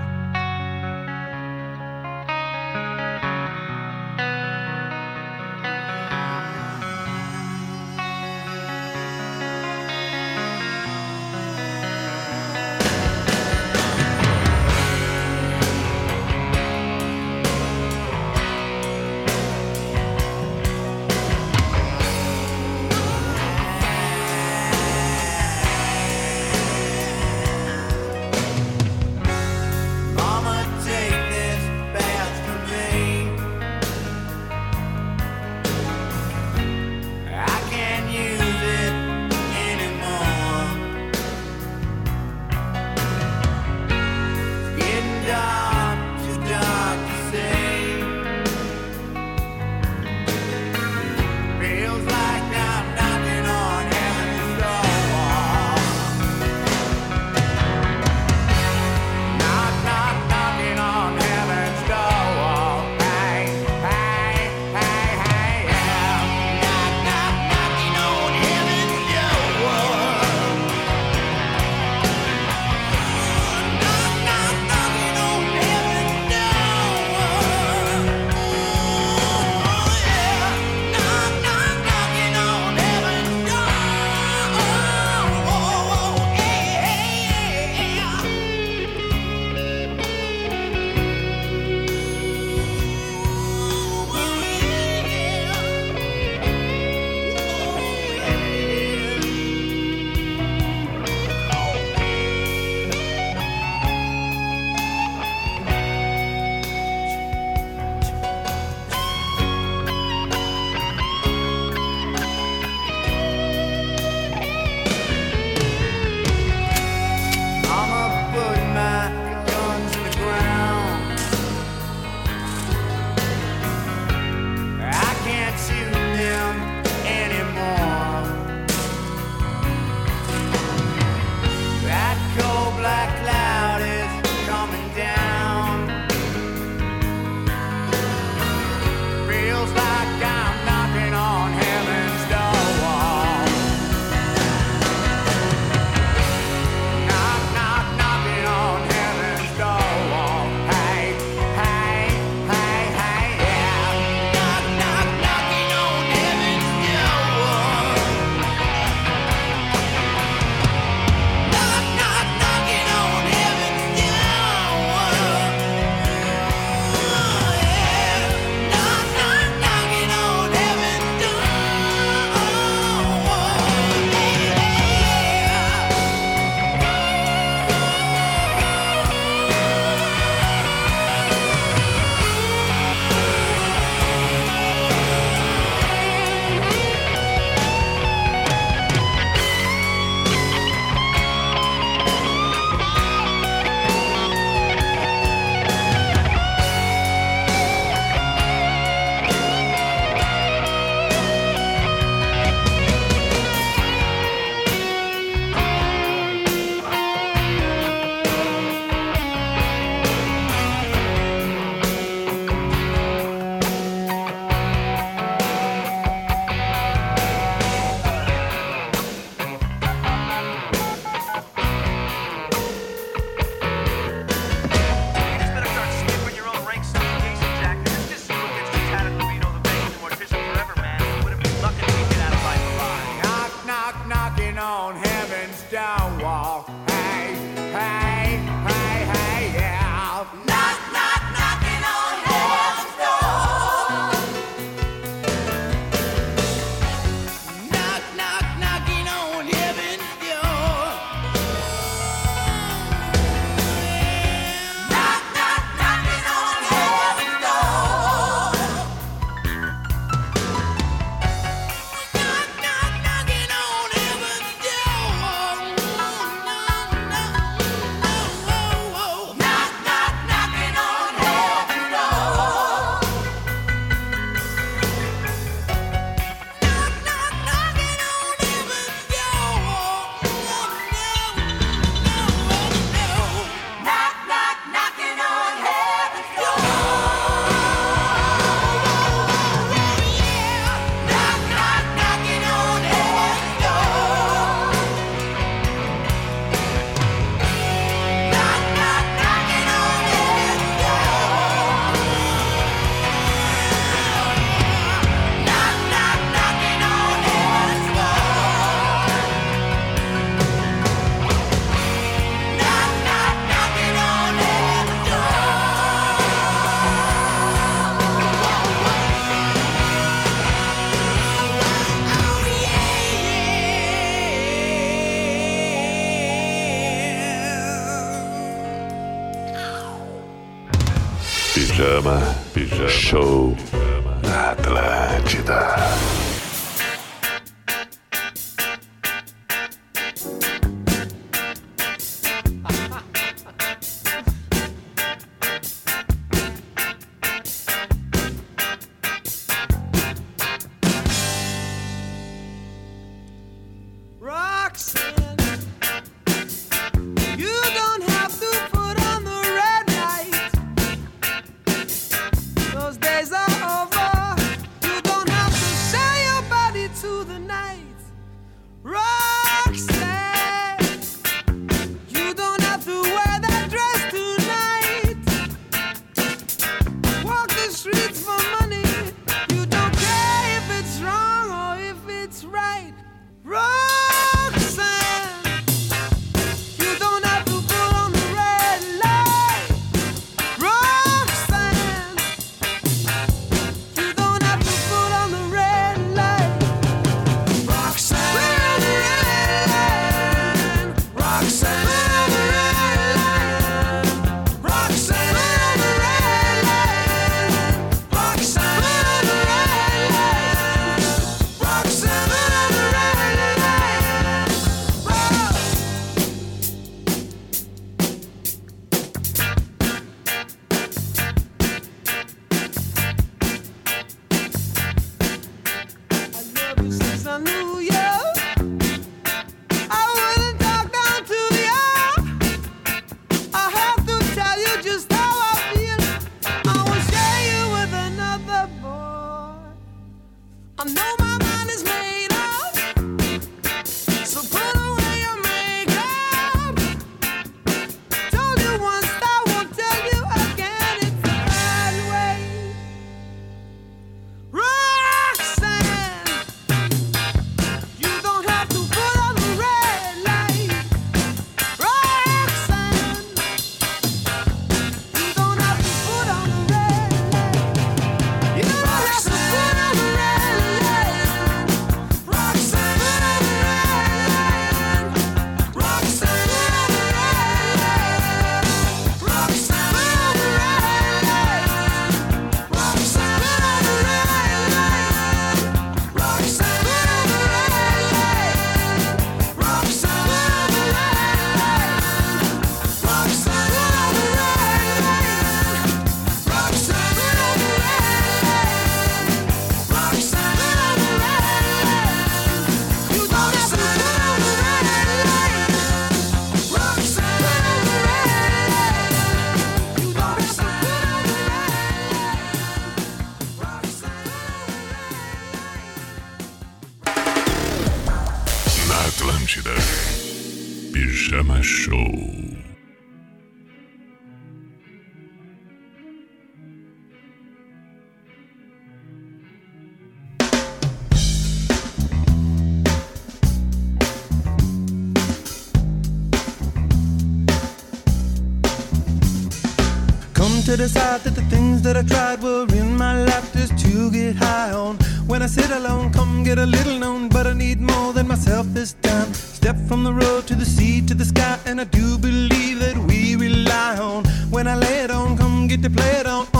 that the things that I tried were in my lap just to get high on. When I sit alone, come get a little known, but I need more than myself this time. Step from the road to the sea to the sky, and I do believe that we rely on. When I lay it on, come get to play it on.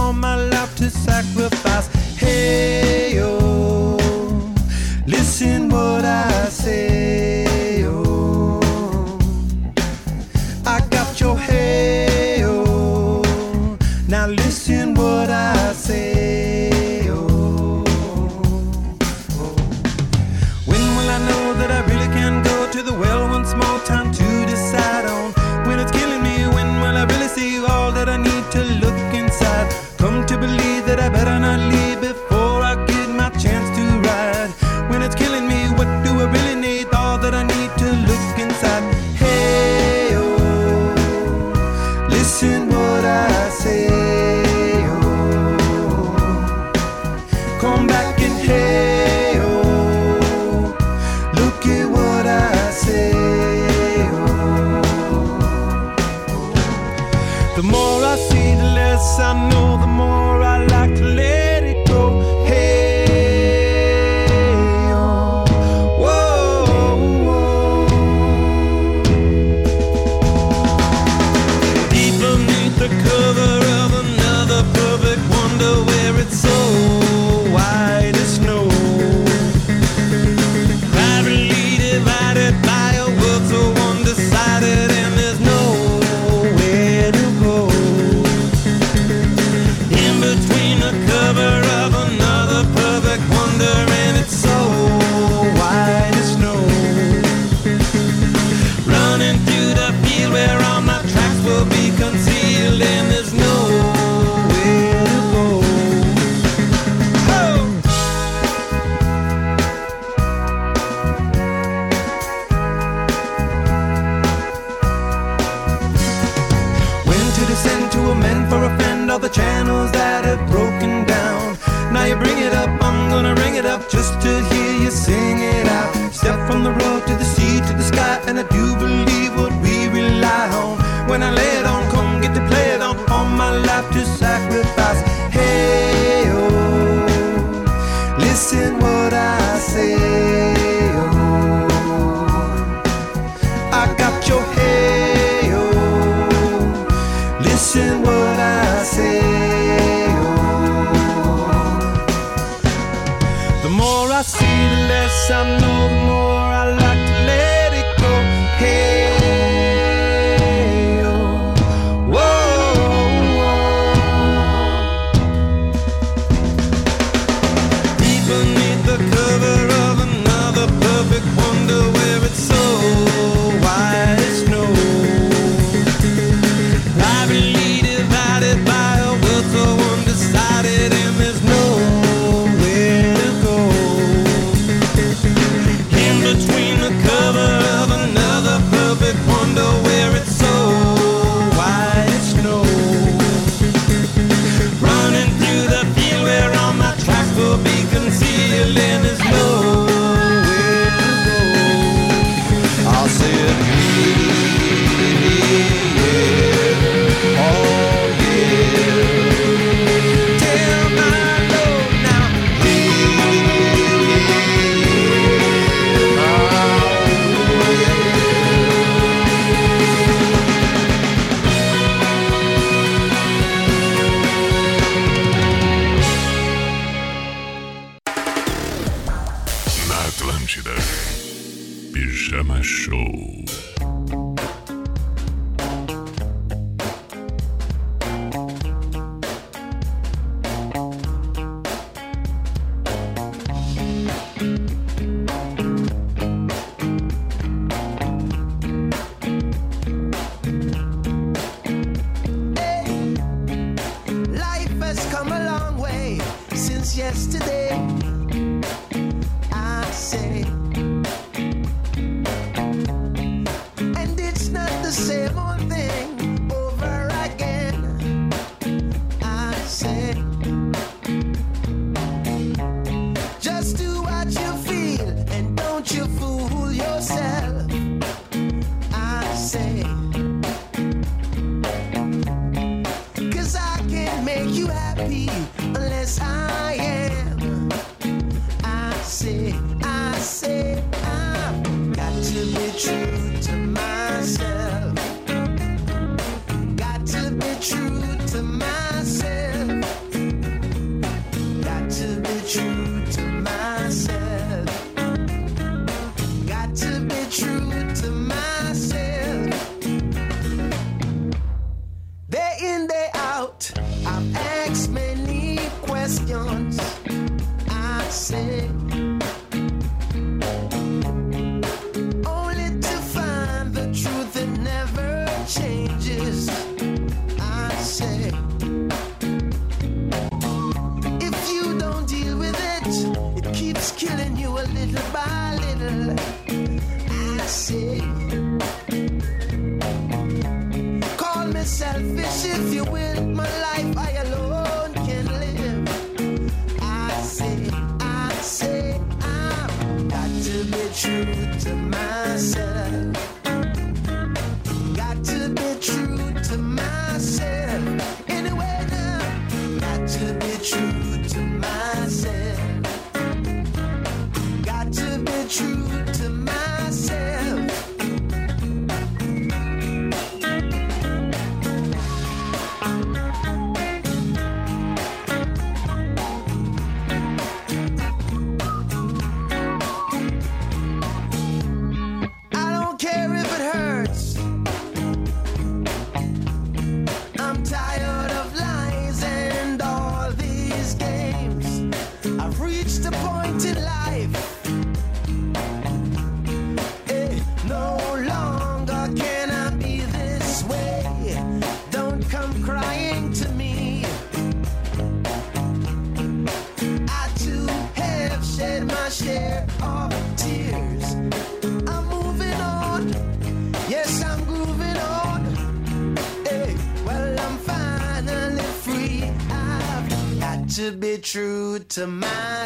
I'm no more. To myself.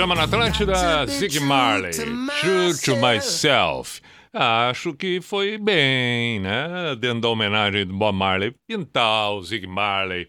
Pijama na Atlântida, Zig Marley. True to myself. Acho que foi bem, né? Dentro da homenagem do Bob Marley, pintar o Zig Marley.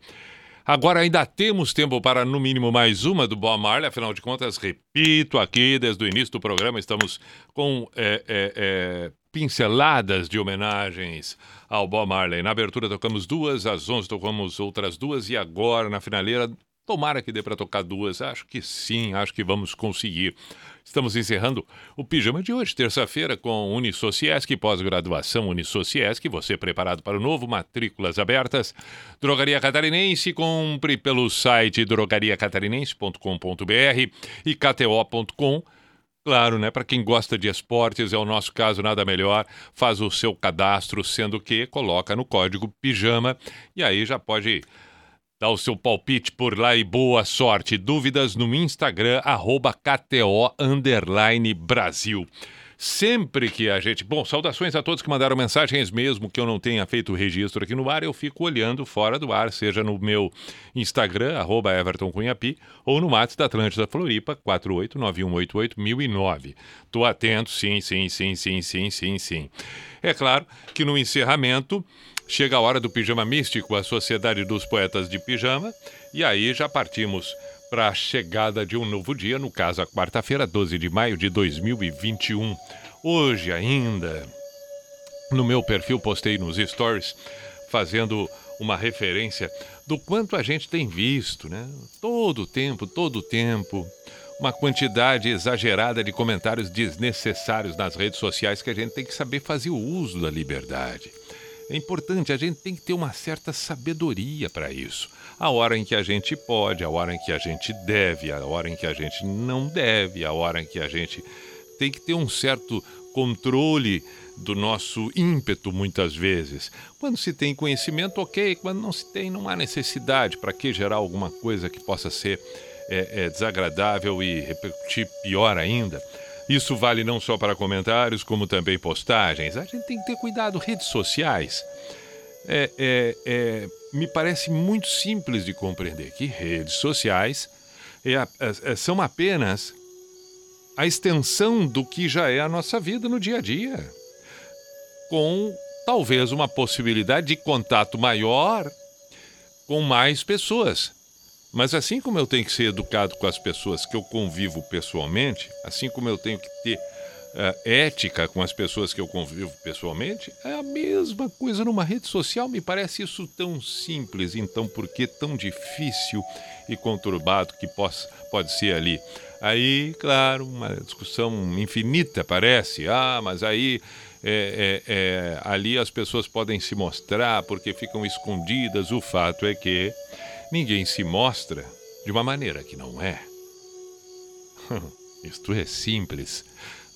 Agora ainda temos tempo para no mínimo mais uma do Bob Marley, afinal de contas, repito aqui, desde o início do programa, estamos com é, é, é, pinceladas de homenagens ao Bob Marley. Na abertura tocamos duas, às 11 tocamos outras duas e agora na finaleira Tomara que dê para tocar duas. Acho que sim, acho que vamos conseguir. Estamos encerrando o pijama de hoje, terça-feira, com Unisociesc, pós-graduação Unisociesc. Você preparado para o novo, matrículas abertas. Drogaria Catarinense, compre pelo site drogariacatarinense.com.br e kto.com. Claro, né? Para quem gosta de esportes, é o nosso caso, nada melhor. Faz o seu cadastro, sendo que coloca no código pijama e aí já pode Dá o seu palpite por lá e boa sorte. Dúvidas no Instagram, arroba KTO Brasil. Sempre que a gente. Bom, saudações a todos que mandaram mensagens, mesmo que eu não tenha feito o registro aqui no ar, eu fico olhando fora do ar, seja no meu Instagram, arroba Everton Cunhapi, ou no Matos da Atlântida Floripa, 489188009. Tô atento, sim, sim, sim, sim, sim, sim, sim. É claro que no encerramento. Chega a hora do Pijama Místico, a Sociedade dos Poetas de Pijama, e aí já partimos para a chegada de um novo dia, no caso, a quarta-feira, 12 de maio de 2021. Hoje ainda, no meu perfil, postei nos stories, fazendo uma referência do quanto a gente tem visto, né? Todo tempo, todo tempo, uma quantidade exagerada de comentários desnecessários nas redes sociais que a gente tem que saber fazer o uso da liberdade. É importante, a gente tem que ter uma certa sabedoria para isso. A hora em que a gente pode, a hora em que a gente deve, a hora em que a gente não deve, a hora em que a gente tem que ter um certo controle do nosso ímpeto muitas vezes. Quando se tem conhecimento, ok. Quando não se tem, não há necessidade. Para que gerar alguma coisa que possa ser é, é, desagradável e repercutir pior ainda? Isso vale não só para comentários, como também postagens. A gente tem que ter cuidado. Redes sociais. É, é, é, me parece muito simples de compreender que redes sociais são apenas a extensão do que já é a nossa vida no dia a dia, com talvez uma possibilidade de contato maior com mais pessoas. Mas assim como eu tenho que ser educado com as pessoas que eu convivo pessoalmente, assim como eu tenho que ter uh, ética com as pessoas que eu convivo pessoalmente, é a mesma coisa numa rede social. Me parece isso tão simples, então por que tão difícil e conturbado que possa, pode ser ali? Aí, claro, uma discussão infinita parece. Ah, mas aí é, é, é, ali as pessoas podem se mostrar porque ficam escondidas. O fato é que ninguém se mostra de uma maneira que não é. Isto é simples.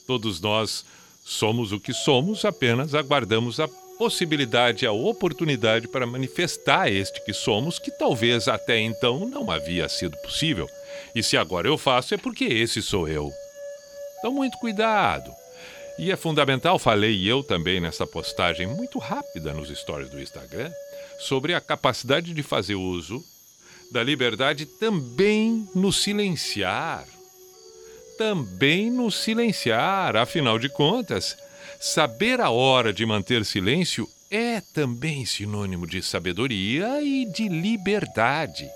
Todos nós somos o que somos, apenas aguardamos a possibilidade, a oportunidade para manifestar este que somos, que talvez até então não havia sido possível. E se agora eu faço, é porque esse sou eu. Então, muito cuidado. E é fundamental, falei eu também nessa postagem muito rápida nos stories do Instagram, sobre a capacidade de fazer uso da liberdade também no silenciar. Também no silenciar, afinal de contas, saber a hora de manter silêncio é também sinônimo de sabedoria e de liberdade.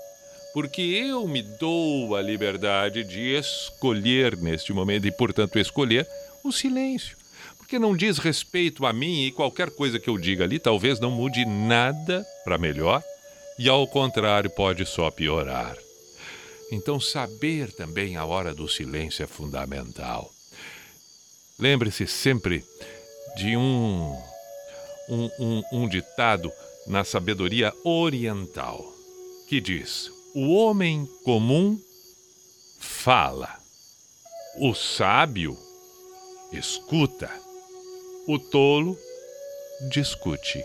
Porque eu me dou a liberdade de escolher neste momento e, portanto, escolher o silêncio. Porque não diz respeito a mim e qualquer coisa que eu diga ali talvez não mude nada para melhor e, ao contrário, pode só piorar. Então, saber também a hora do silêncio é fundamental. Lembre-se sempre de um, um, um, um ditado na sabedoria oriental que diz: O homem comum fala. O sábio escuta. O tolo discute.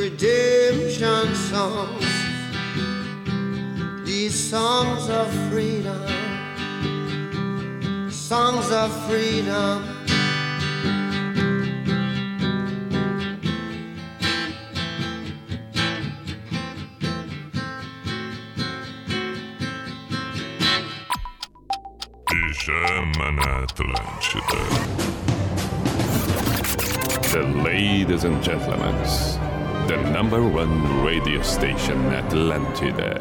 redemption songs. These songs of freedom, songs of freedom. The ladies and gentlemen, the number one radio station Atlantida.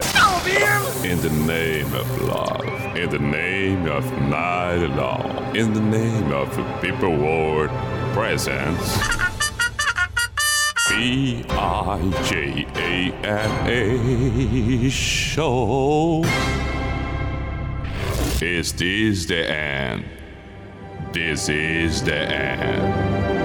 In the name of love, in the name of night long, in the name of people world presence. B I J A N A show. Is this the end? This is the end.